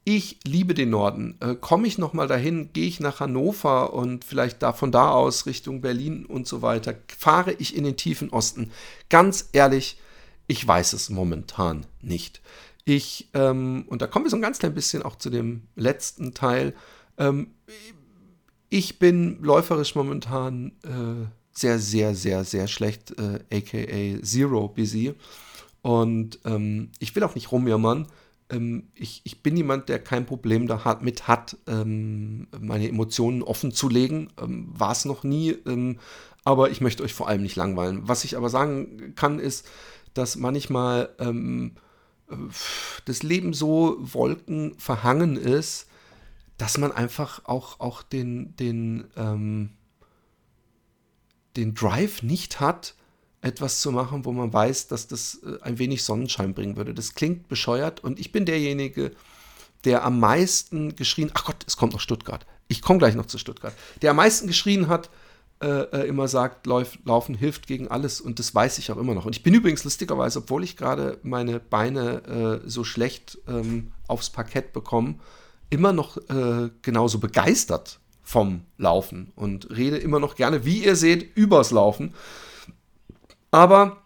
Ich liebe den Norden. Äh, Komme ich nochmal dahin, gehe ich nach Hannover und vielleicht da von da aus Richtung Berlin und so weiter, fahre ich in den tiefen Osten. Ganz ehrlich, ich weiß es momentan nicht. Ich, ähm, und da kommen wir so ein ganz klein bisschen auch zu dem letzten Teil. Ähm, ich bin läuferisch momentan äh, sehr, sehr, sehr, sehr schlecht, äh, aka Zero busy. Und ähm, ich will auch nicht rumjammern. Ähm, ich, ich bin jemand, der kein Problem damit hat, ähm, meine Emotionen offen zu legen. Ähm, War es noch nie. aber ich möchte euch vor allem nicht langweilen. Was ich aber sagen kann, ist, dass manchmal das Leben so wolkenverhangen ist, dass man einfach auch, auch den, den, ähm, den Drive nicht hat, etwas zu machen, wo man weiß, dass das äh, ein wenig Sonnenschein bringen würde. Das klingt bescheuert und ich bin derjenige, der am meisten geschrien, ach Gott, es kommt noch Stuttgart. Ich komme gleich noch zu Stuttgart. Der am meisten geschrien hat, äh, äh, immer sagt, Lauf, Laufen hilft gegen alles und das weiß ich auch immer noch. Und ich bin übrigens lustigerweise, obwohl ich gerade meine Beine äh, so schlecht ähm, aufs Parkett bekomme, immer noch äh, genauso begeistert vom Laufen und rede immer noch gerne, wie ihr seht, übers Laufen. Aber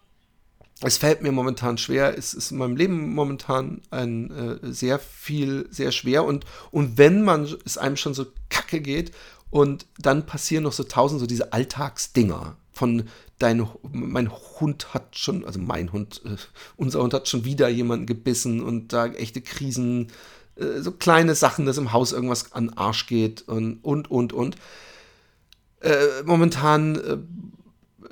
es fällt mir momentan schwer, es ist in meinem Leben momentan ein äh, sehr viel, sehr schwer und, und wenn man es einem schon so kacke geht und dann passieren noch so tausend so diese Alltagsdinger von dein, mein Hund hat schon, also mein Hund, äh, unser Hund hat schon wieder jemanden gebissen und da echte Krisen äh, so kleine Sachen, dass im Haus irgendwas an Arsch geht und, und, und. und. Äh, momentan äh,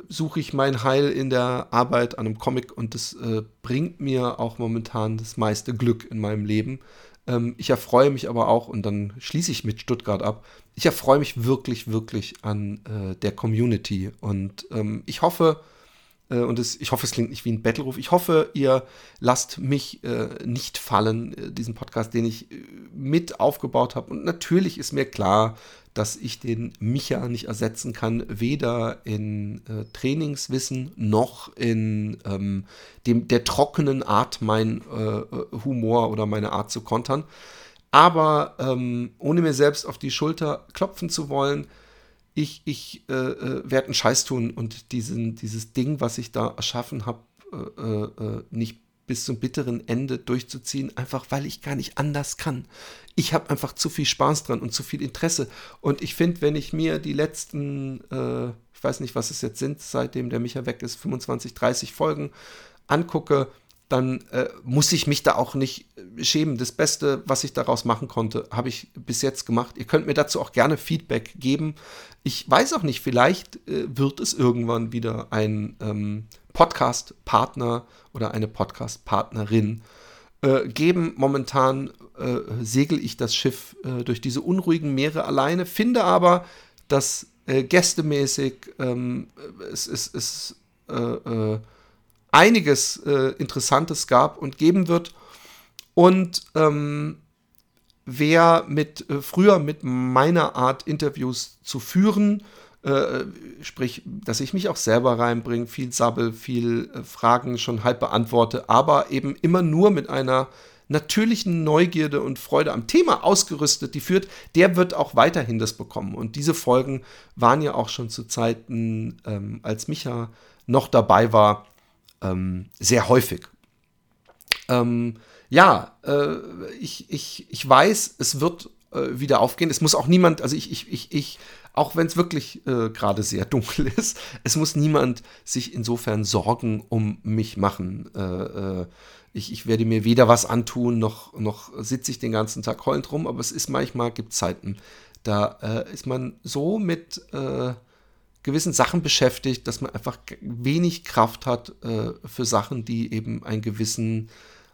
suche ich mein Heil in der Arbeit an einem Comic und das äh, bringt mir auch momentan das meiste Glück in meinem Leben. Ähm, ich erfreue mich aber auch, und dann schließe ich mit Stuttgart ab, ich erfreue mich wirklich, wirklich an äh, der Community. Und ähm, ich hoffe, und es, ich hoffe, es klingt nicht wie ein Battleruf. Ich hoffe, ihr lasst mich äh, nicht fallen, äh, diesen Podcast, den ich äh, mit aufgebaut habe. Und natürlich ist mir klar, dass ich den Micha nicht ersetzen kann, weder in äh, Trainingswissen noch in ähm, dem, der trockenen Art, mein äh, Humor oder meine Art zu kontern. Aber ähm, ohne mir selbst auf die Schulter klopfen zu wollen, ich, ich äh, äh, werde einen Scheiß tun und diesen, dieses Ding, was ich da erschaffen habe, äh, äh, nicht bis zum bitteren Ende durchzuziehen, einfach weil ich gar nicht anders kann. Ich habe einfach zu viel Spaß dran und zu viel Interesse. Und ich finde, wenn ich mir die letzten, äh, ich weiß nicht, was es jetzt sind, seitdem der Micha weg ist, 25, 30 Folgen angucke, dann äh, muss ich mich da auch nicht äh, schämen. Das Beste, was ich daraus machen konnte, habe ich bis jetzt gemacht. Ihr könnt mir dazu auch gerne Feedback geben. Ich weiß auch nicht, vielleicht äh, wird es irgendwann wieder ein ähm, Podcast-Partner oder eine Podcast-Partnerin äh, geben. Momentan äh, segel ich das Schiff äh, durch diese unruhigen Meere alleine, finde aber, dass gästemäßig ähm, es ist einiges äh, Interessantes gab und geben wird. Und ähm, wer mit äh, früher mit meiner Art Interviews zu führen, äh, sprich, dass ich mich auch selber reinbringe, viel Sabbel, viel äh, Fragen schon halb beantworte, aber eben immer nur mit einer natürlichen Neugierde und Freude am Thema ausgerüstet, die führt, der wird auch weiterhin das bekommen. Und diese Folgen waren ja auch schon zu Zeiten, ähm, als Micha noch dabei war, ähm, sehr häufig. Ähm, ja, äh, ich, ich, ich weiß, es wird äh, wieder aufgehen. Es muss auch niemand, also ich, ich, ich, ich auch wenn es wirklich äh, gerade sehr dunkel ist, es muss niemand sich insofern Sorgen um mich machen. Äh, äh, ich, ich, werde mir weder was antun, noch, noch sitze ich den ganzen Tag heulend rum, aber es ist manchmal, gibt Zeiten, da äh, ist man so mit gewissen Sachen beschäftigt, dass man einfach wenig Kraft hat äh, für Sachen, die eben einen gewissen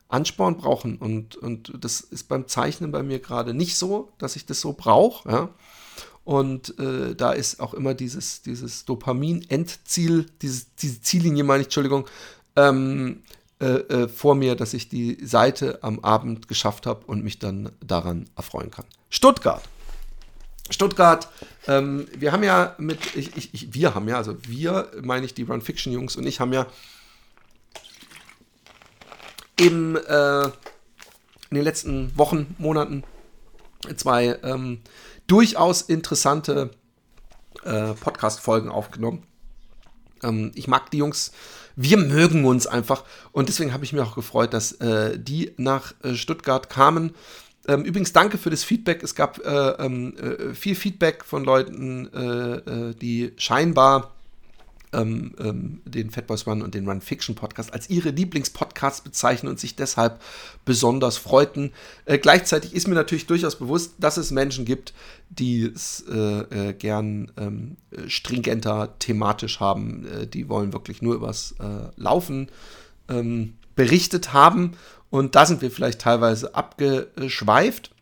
Ansporn brauchen. Und, und das ist beim Zeichnen bei mir gerade nicht so, dass ich das so brauche. Ja? Und äh, da ist auch immer dieses, dieses Dopamin-Endziel, dieses, diese Ziellinie, meine ich, Entschuldigung, ähm, äh, äh, vor mir, dass ich die Seite am Abend geschafft habe und mich dann daran erfreuen kann. Stuttgart. Stuttgart, ähm, wir haben ja mit, ich, ich, wir haben ja, also wir, meine ich, die Run Fiction Jungs und ich haben ja im, äh, in den letzten Wochen, Monaten zwei ähm, durchaus interessante äh, Podcast-Folgen aufgenommen. Ähm, ich mag die Jungs, wir mögen uns einfach und deswegen habe ich mich auch gefreut, dass äh, die nach äh, Stuttgart kamen ähm, übrigens, danke für das Feedback. Es gab äh, ähm, äh, viel Feedback von Leuten, äh, die scheinbar ähm, ähm, den Fatboys Run und den Run Fiction Podcast als ihre Lieblingspodcasts bezeichnen und sich deshalb besonders freuten. Äh, gleichzeitig ist mir natürlich durchaus bewusst, dass es Menschen gibt, die es äh, gern ähm, stringenter thematisch haben. die wollen wirklich nur übers Laufen ähm, berichtet haben und da sind wir vielleicht teilweise abgeschweift.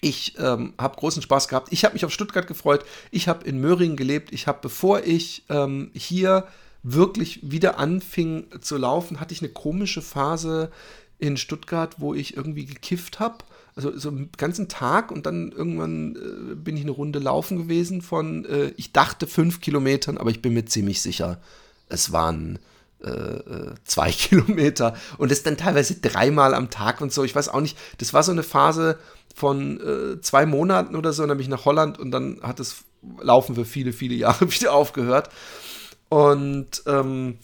Ich ähm, habe großen Spaß gehabt. Ich habe mich auf Stuttgart gefreut. Ich habe in Möhringen gelebt. Ich habe, bevor ich ähm, hier wirklich wieder anfing zu laufen, hatte ich eine komische Phase in Stuttgart, wo ich irgendwie gekifft habe. Also so einen ganzen Tag und dann irgendwann äh, bin ich eine Runde laufen gewesen von, äh, ich dachte fünf Kilometern, aber ich bin mir ziemlich sicher, es waren äh, äh, zwei Kilometer und das dann teilweise dreimal am Tag und so. Ich weiß auch nicht, das war so eine Phase von äh, zwei Monaten oder so, dann bin ich nach Holland und dann hat das Laufen für viele, viele Jahre wieder aufgehört. Und ähm,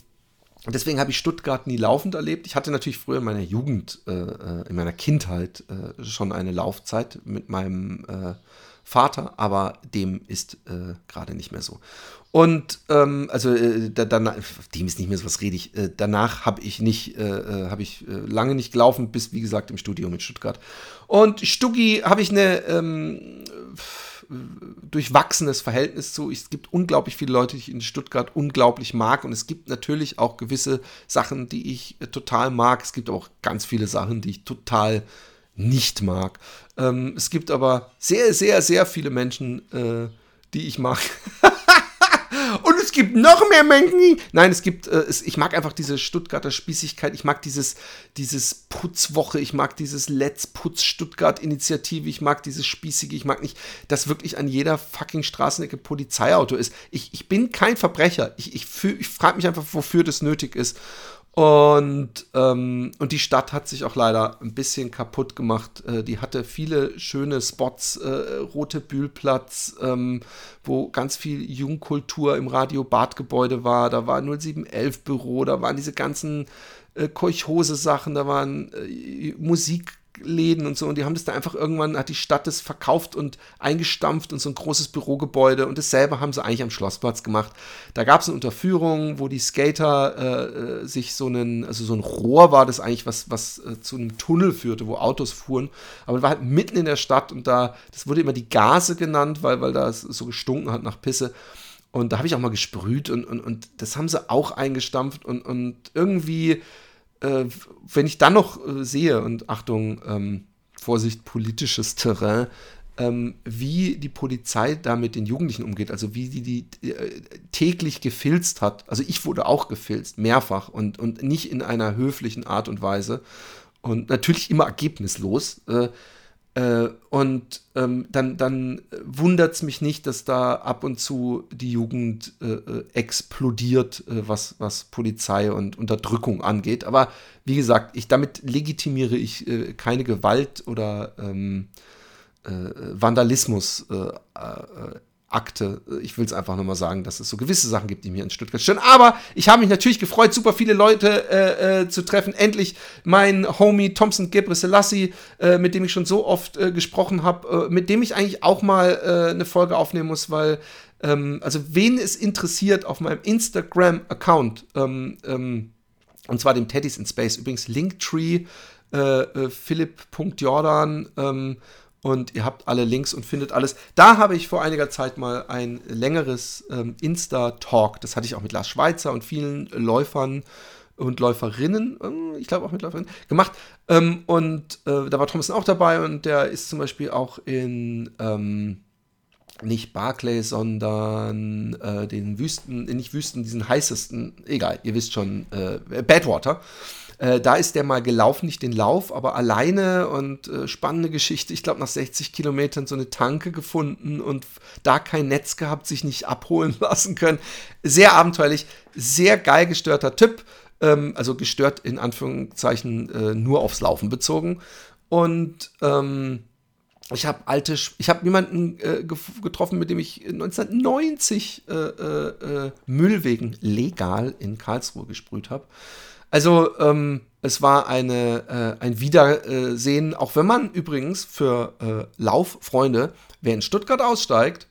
deswegen habe ich Stuttgart nie laufend erlebt. Ich hatte natürlich früher in meiner Jugend, äh, äh in meiner Kindheit äh, schon eine Laufzeit mit meinem Vater, aber dem ist äh, gerade nicht mehr so. Und ähm, also äh, da, danach, dem ist nicht mehr so was rede ich. Äh, danach habe ich nicht, äh, äh habe ich äh, lange nicht gelaufen, bis wie gesagt im Studio mit Stuttgart. Und Stuggi habe ich eine ähm, durchwachsenes Verhältnis zu. Es gibt unglaublich viele Leute, die ich in Stuttgart unglaublich mag. Und es gibt natürlich auch gewisse Sachen, die ich äh, total mag. Es gibt auch ganz viele Sachen, die ich total nicht mag. Ähm, es gibt aber sehr, sehr, sehr viele Menschen, äh, die ich mag. und es gibt noch mehr Menschen. Nein, es gibt, äh, es, ich mag einfach diese Stuttgarter Spießigkeit. Ich mag dieses, dieses Putzwoche. Ich mag dieses Let's Putz Stuttgart Initiative. Ich mag dieses Spießige. Ich mag nicht, dass wirklich an jeder fucking Straßenecke Polizeiauto ist. Ich, ich bin kein Verbrecher. Ich, ich, ich frage mich einfach, wofür das nötig ist. Und, ähm, und die Stadt hat sich auch leider ein bisschen kaputt gemacht. Äh, die hatte viele schöne Spots, äh, Rote Bühlplatz, ähm, wo ganz viel Jungkultur im Radio Badgebäude war. Da war 0711 Büro, da waren diese ganzen äh, Kolchose-Sachen, da waren äh, Musik. Läden und so und die haben das da einfach irgendwann, hat die Stadt das verkauft und eingestampft und so ein großes Bürogebäude und dasselbe haben sie eigentlich am Schlossplatz gemacht. Da gab es eine Unterführung, wo die Skater äh, äh, sich so einen, also so ein Rohr war das eigentlich, was, was äh, zu einem Tunnel führte, wo Autos fuhren, aber war halt mitten in der Stadt und da, das wurde immer die Gase genannt, weil, weil da so gestunken hat nach Pisse. Und da habe ich auch mal gesprüht und, und, und das haben sie auch eingestampft und, und irgendwie äh, wenn ich dann noch äh, sehe, und Achtung, ähm, Vorsicht, politisches Terrain, ähm, wie die Polizei da mit den Jugendlichen umgeht, also wie die die äh, täglich gefilzt hat. Also ich wurde auch gefilzt, mehrfach und, und nicht in einer höflichen Art und Weise und natürlich immer ergebnislos. Äh, äh, und ähm, dann, dann wundert es mich nicht, dass da ab und zu die Jugend äh, äh, explodiert, äh, was, was Polizei und Unterdrückung angeht. Aber wie gesagt, ich, damit legitimiere ich äh, keine Gewalt oder ähm, äh, Vandalismus Akte. Ich will es einfach nochmal sagen, dass es so gewisse Sachen gibt, die mir in Stuttgart stören. Aber ich habe mich natürlich gefreut, super viele Leute äh, äh, zu treffen. Endlich mein Homie Thompson Gebre Selassie, äh, mit dem ich schon so oft äh, gesprochen habe, äh, mit dem ich eigentlich auch mal äh, eine Folge aufnehmen muss, weil, ähm, also wen es interessiert auf meinem Instagram-Account, ähm, ähm, und zwar dem Teddys in Space, übrigens Linktree, Philipp.jordan, ähm, und ihr habt alle Links und findet alles. Da habe ich vor einiger Zeit mal ein längeres ähm, Insta-Talk, das hatte ich auch mit Lars Schweizer und vielen Läufern und Läuferinnen, äh, ich glaube auch mit Läuferinnen, gemacht. Ähm, und äh, da war Thompson auch dabei und der ist zum Beispiel auch in ähm, nicht Barclay, sondern äh, den Wüsten, nicht Wüsten, diesen heißesten, egal, ihr wisst schon, äh, Badwater. Äh, da ist der mal gelaufen, nicht den Lauf, aber alleine und äh, spannende Geschichte. Ich glaube, nach 60 Kilometern so eine Tanke gefunden und da kein Netz gehabt, sich nicht abholen lassen können. Sehr abenteuerlich, sehr geil gestörter Typ. Ähm, also gestört in Anführungszeichen äh, nur aufs Laufen bezogen. Und ähm, ich habe alte, ich habe jemanden äh, getroffen, mit dem ich 1990 äh, äh, äh, Müllwegen legal in Karlsruhe gesprüht habe. Also ähm, es war eine, äh, ein Wiedersehen, auch wenn man übrigens für äh, Lauffreunde, wer in Stuttgart aussteigt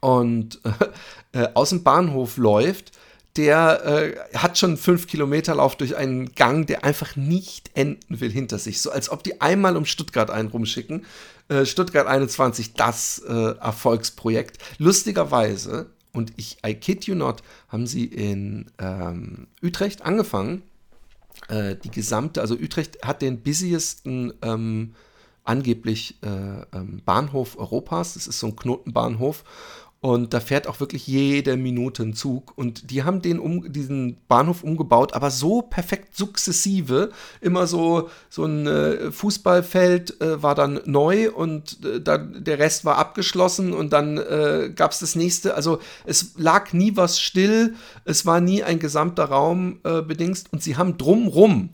und aus dem Bahnhof läuft, der äh, hat schon fünf Kilometer Lauf durch einen Gang, der einfach nicht enden will hinter sich. So als ob die einmal um Stuttgart einen rumschicken. Äh, Stuttgart 21, das äh, Erfolgsprojekt. Lustigerweise und ich, I kid you not, haben sie in ähm, Utrecht angefangen. Äh, die gesamte, also Utrecht hat den busiesten ähm, angeblich äh, ähm, Bahnhof Europas. Das ist so ein Knotenbahnhof. Und da fährt auch wirklich jede Minute ein Zug. Und die haben den um, diesen Bahnhof umgebaut, aber so perfekt sukzessive. Immer so, so ein äh, Fußballfeld äh, war dann neu und äh, dann, der Rest war abgeschlossen und dann äh, gab es das nächste. Also es lag nie was still, es war nie ein gesamter Raum äh, bedingst und sie haben drumrum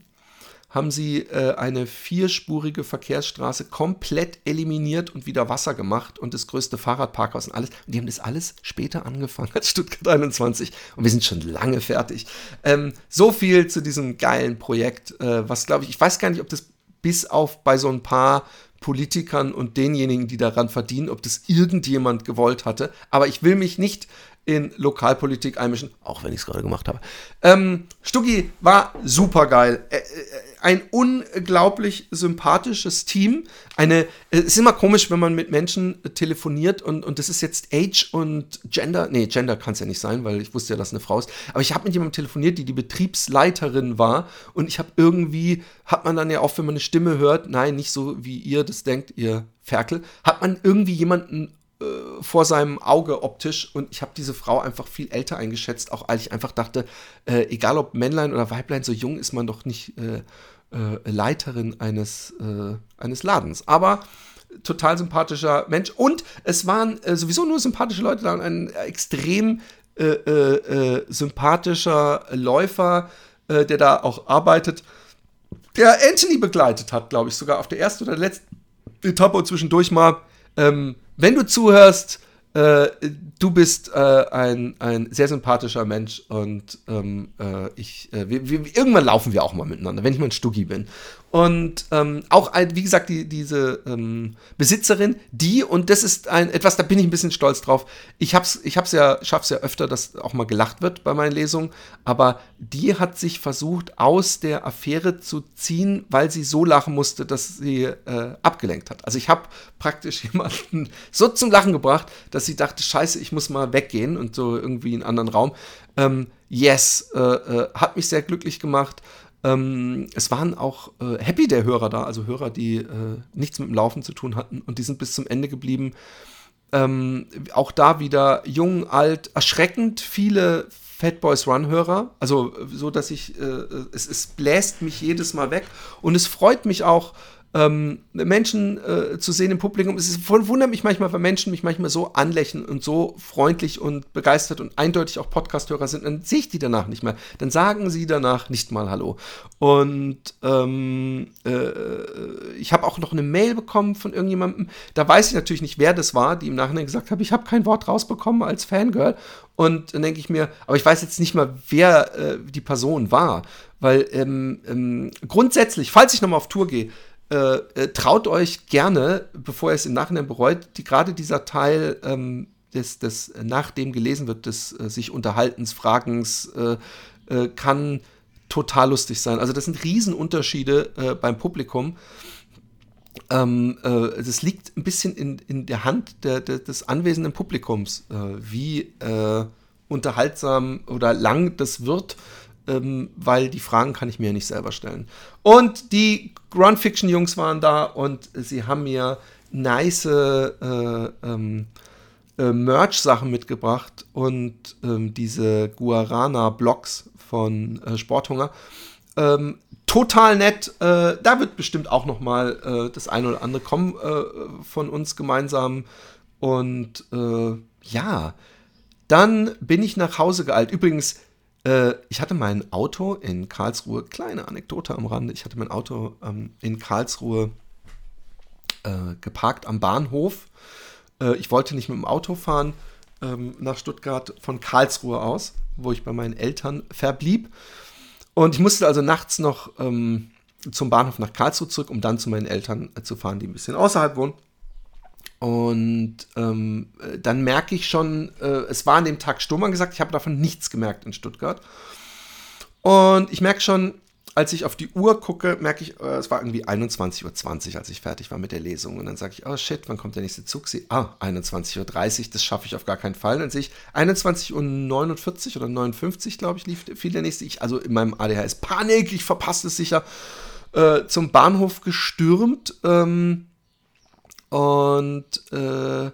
haben sie äh, eine vierspurige Verkehrsstraße komplett eliminiert und wieder Wasser gemacht und das größte Fahrradparkhaus und alles. Und die haben das alles später angefangen als Stuttgart 21 und wir sind schon lange fertig. Ähm, so viel zu diesem geilen Projekt, äh, was glaube ich, ich weiß gar nicht, ob das bis auf bei so ein paar Politikern und denjenigen, die daran verdienen, ob das irgendjemand gewollt hatte. Aber ich will mich nicht in Lokalpolitik einmischen, auch wenn ich es gerade gemacht habe. Ähm, Stuggi war super geil. Äh, äh, ein unglaublich sympathisches Team. Eine, es ist immer komisch, wenn man mit Menschen telefoniert und, und das ist jetzt Age und Gender. Nee, Gender kann es ja nicht sein, weil ich wusste ja, dass eine Frau ist. Aber ich habe mit jemandem telefoniert, die die Betriebsleiterin war und ich habe irgendwie, hat man dann ja auch, wenn man eine Stimme hört, nein, nicht so wie ihr das denkt, ihr Ferkel, hat man irgendwie jemanden äh, vor seinem Auge optisch und ich habe diese Frau einfach viel älter eingeschätzt, auch als ich einfach dachte, äh, egal ob Männlein oder Weiblein, so jung ist man doch nicht äh, äh Leiterin eines, äh, eines Ladens. Aber total sympathischer Mensch und es waren sowieso nur sympathische Leute da und ein extrem sympathischer Läufer, der da auch arbeitet, der Anthony begleitet hat, glaube ich, sogar auf der ersten oder letzten Etappe und zwischendurch mal ähm, wenn du zuhörst, äh, du bist äh, ein, ein sehr sympathischer Mensch und ähm, äh, ich, äh, wir, wir, irgendwann laufen wir auch mal miteinander, wenn ich mal ein Stuggi bin. Und ähm, auch, wie gesagt, die, diese ähm, Besitzerin, die, und das ist ein, etwas, da bin ich ein bisschen stolz drauf. Ich hab's, ich hab's ja, schaff's ja öfter, dass auch mal gelacht wird bei meinen Lesungen, aber die hat sich versucht, aus der Affäre zu ziehen, weil sie so lachen musste, dass sie äh, abgelenkt hat. Also ich habe praktisch jemanden so zum Lachen gebracht, dass sie dachte, scheiße, ich muss mal weggehen und so irgendwie in einen anderen Raum. Ähm, yes, äh, äh, hat mich sehr glücklich gemacht. Ähm, es waren auch äh, happy der Hörer da, also Hörer, die äh, nichts mit dem Laufen zu tun hatten und die sind bis zum Ende geblieben. Ähm, auch da wieder jung, alt, erschreckend viele Fat Boys Run Hörer, also so, dass ich, äh, es, es bläst mich jedes Mal weg und es freut mich auch, ähm, Menschen äh, zu sehen im Publikum. Es ist, wundert mich manchmal, weil Menschen mich manchmal so anlächeln und so freundlich und begeistert und eindeutig auch Podcasthörer sind, dann sehe ich die danach nicht mehr. Dann sagen sie danach nicht mal Hallo. Und ähm, äh, ich habe auch noch eine Mail bekommen von irgendjemandem. Da weiß ich natürlich nicht, wer das war, die im Nachhinein gesagt hat, ich habe kein Wort rausbekommen als Fangirl. Und dann denke ich mir, aber ich weiß jetzt nicht mal, wer äh, die Person war. Weil ähm, ähm, grundsätzlich, falls ich nochmal auf Tour gehe, äh, äh, traut euch gerne, bevor ihr es im Nachhinein bereut, die, gerade dieser Teil, ähm, des, des, nachdem gelesen wird, des äh, sich Unterhaltens, Fragens, äh, äh, kann total lustig sein. Also das sind Riesenunterschiede äh, beim Publikum. Ähm, das liegt ein bisschen in, in der Hand der, der, des anwesenden Publikums, wie unterhaltsam oder lang das wird ähm, weil die Fragen kann ich mir nicht selber stellen. Und die Ground Fiction Jungs waren da und sie haben mir nice äh, ähm, äh, Merch-Sachen mitgebracht und ähm, diese Guarana-Blocks von äh, Sporthunger. Ähm, total nett. Äh, da wird bestimmt auch noch mal äh, das eine oder andere kommen äh, von uns gemeinsam. Und ja, dann bin ich nach Hause geeilt. Übrigens, äh, ich hatte mein Auto in Karlsruhe, kleine Anekdote am Rande, ich hatte mein Auto ähm, in Karlsruhe äh, geparkt am Bahnhof. Äh, ich wollte nicht mit dem Auto fahren ähm, nach Stuttgart von Karlsruhe aus, wo ich bei meinen Eltern verblieb. Und ich musste also nachts noch ähm, zum Bahnhof nach Karlsruhe zurück, um dann zu meinen Eltern äh, zu fahren, die ein bisschen außerhalb wohnen. Und ähm, dann merke ich schon, äh, es war an dem Tag Sturm gesagt, ich habe davon nichts gemerkt in Stuttgart. Und ich merke schon, als ich auf die Uhr gucke, merke ich, äh, es war irgendwie 21.20 Uhr, als ich fertig war mit der Lesung. Und dann sage ich, oh shit, wann kommt der nächste Zug? Sie, ah, 21.30 Uhr, das schaffe ich auf gar keinen Fall. Dann sehe ich 21.49 Uhr oder 59, glaube ich, lief viel der nächste. Ich, also in meinem ADHS Panik, ich verpasse es sicher, äh, zum Bahnhof gestürmt. Ähm, und äh,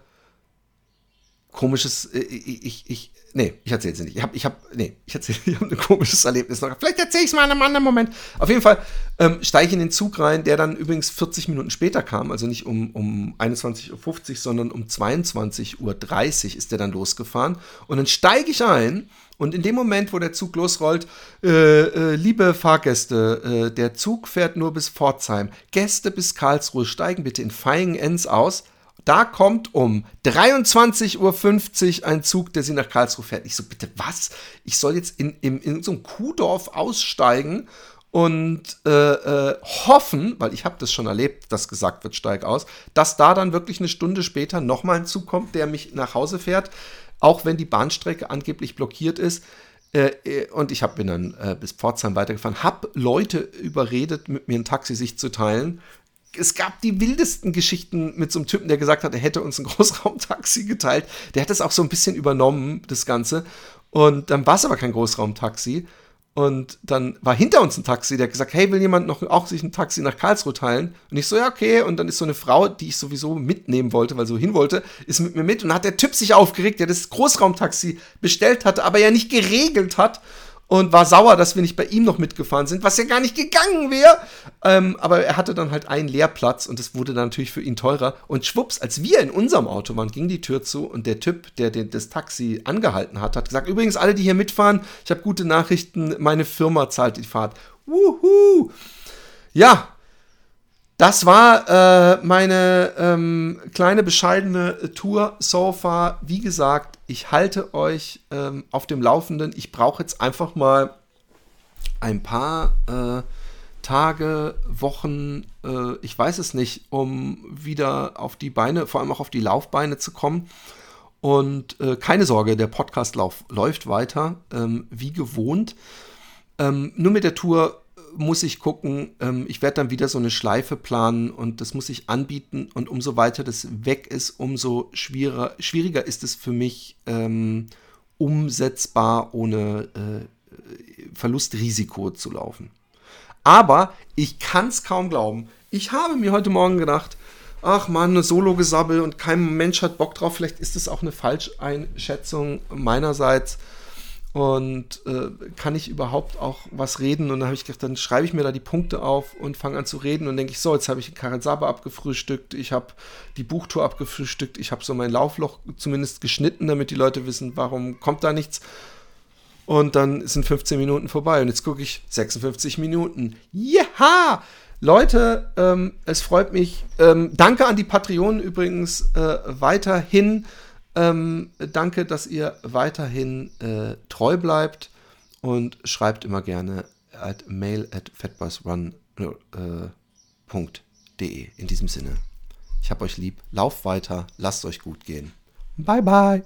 komisches, äh, ich, ich, nee, ich erzähle es nicht. Ich habe, ich habe, nee, ich erzähle, ich habe ein komisches Erlebnis noch. Vielleicht erzähle ich es mal in einem anderen Moment. Auf jeden Fall ähm, steige ich in den Zug rein, der dann übrigens 40 Minuten später kam, also nicht um, um 21.50 Uhr, sondern um 22.30 Uhr ist der dann losgefahren. Und dann steige ich ein und in dem Moment, wo der Zug losrollt, äh, äh, liebe Fahrgäste, äh, der Zug fährt nur bis Pforzheim. Gäste bis Karlsruhe steigen bitte in Feigen-Enns aus. Da kommt um 23.50 Uhr ein Zug, der sie nach Karlsruhe fährt. Ich so, bitte was? Ich soll jetzt in, in, in so einem Kuhdorf aussteigen und äh, äh, hoffen, weil ich habe das schon erlebt, dass gesagt wird, steig aus, dass da dann wirklich eine Stunde später nochmal ein Zug kommt, der mich nach Hause fährt, auch wenn die Bahnstrecke angeblich blockiert ist. Äh, äh und ich hab, bin dann äh, bis Pforzheim weitergefahren, habe Leute überredet, mit mir ein Taxi sich zu teilen. Es gab die wildesten Geschichten mit so einem Typen, der gesagt hat, er hätte uns ein Großraumtaxi geteilt. Der hat das auch so ein bisschen übernommen, das Ganze. Und dann war es aber kein Großraumtaxi. Und dann war hinter uns ein Taxi, der hat gesagt, hey, will jemand noch auch sich ein Taxi nach Karlsruhe teilen? Und ich so, ja, okay. Und dann ist so eine Frau, die ich sowieso mitnehmen wollte, weil so hin wollte, ist mit mir mit. Und dann hat der Typ sich aufgeregt, der das Großraumtaxi bestellt hatte, aber ja nicht geregelt hat und war sauer, dass wir nicht bei ihm noch mitgefahren sind, was ja gar nicht gegangen wäre. Ähm, aber er hatte dann halt einen Leerplatz und es wurde dann natürlich für ihn teurer. Und schwupps, als wir in unserem Auto waren, ging die Tür zu und der Typ, der den, das Taxi angehalten hat, hat gesagt: Übrigens, alle, die hier mitfahren, ich habe gute Nachrichten, meine Firma zahlt die Fahrt. Wuhu! Ja, das war äh, meine ähm, kleine bescheidene Tour so far. Wie gesagt, ich halte euch ähm, auf dem Laufenden. Ich brauche jetzt einfach mal ein paar äh, Tage, Wochen, äh, ich weiß es nicht, um wieder auf die Beine, vor allem auch auf die Laufbeine zu kommen. Und äh, keine Sorge, der Podcast läuft weiter, ähm, wie gewohnt. Ähm, nur mit der Tour muss ich gucken, ähm, ich werde dann wieder so eine Schleife planen und das muss ich anbieten und umso weiter das weg ist, umso schwieriger, schwieriger ist es für mich ähm, umsetzbar ohne äh, Verlustrisiko zu laufen. Aber ich kann es kaum glauben. Ich habe mir heute Morgen gedacht, ach man, eine Solo-Gesabbel und kein Mensch hat Bock drauf. Vielleicht ist es auch eine Falscheinschätzung meinerseits und äh, kann ich überhaupt auch was reden? Und dann habe ich gedacht, dann schreibe ich mir da die Punkte auf und fange an zu reden und denke ich, so, jetzt habe ich Karin Saber abgefrühstückt, ich habe die Buchtour abgefrühstückt, ich habe so mein Laufloch zumindest geschnitten, damit die Leute wissen, warum kommt da nichts. Und dann sind 15 Minuten vorbei und jetzt gucke ich 56 Minuten. Ja! Leute, ähm, es freut mich. Ähm, danke an die Patreonen übrigens äh, weiterhin. Ähm, danke, dass ihr weiterhin äh, treu bleibt und schreibt immer gerne at mail at fatboysrun.de. Äh, In diesem Sinne, ich hab euch lieb, lauft weiter, lasst euch gut gehen. Bye bye.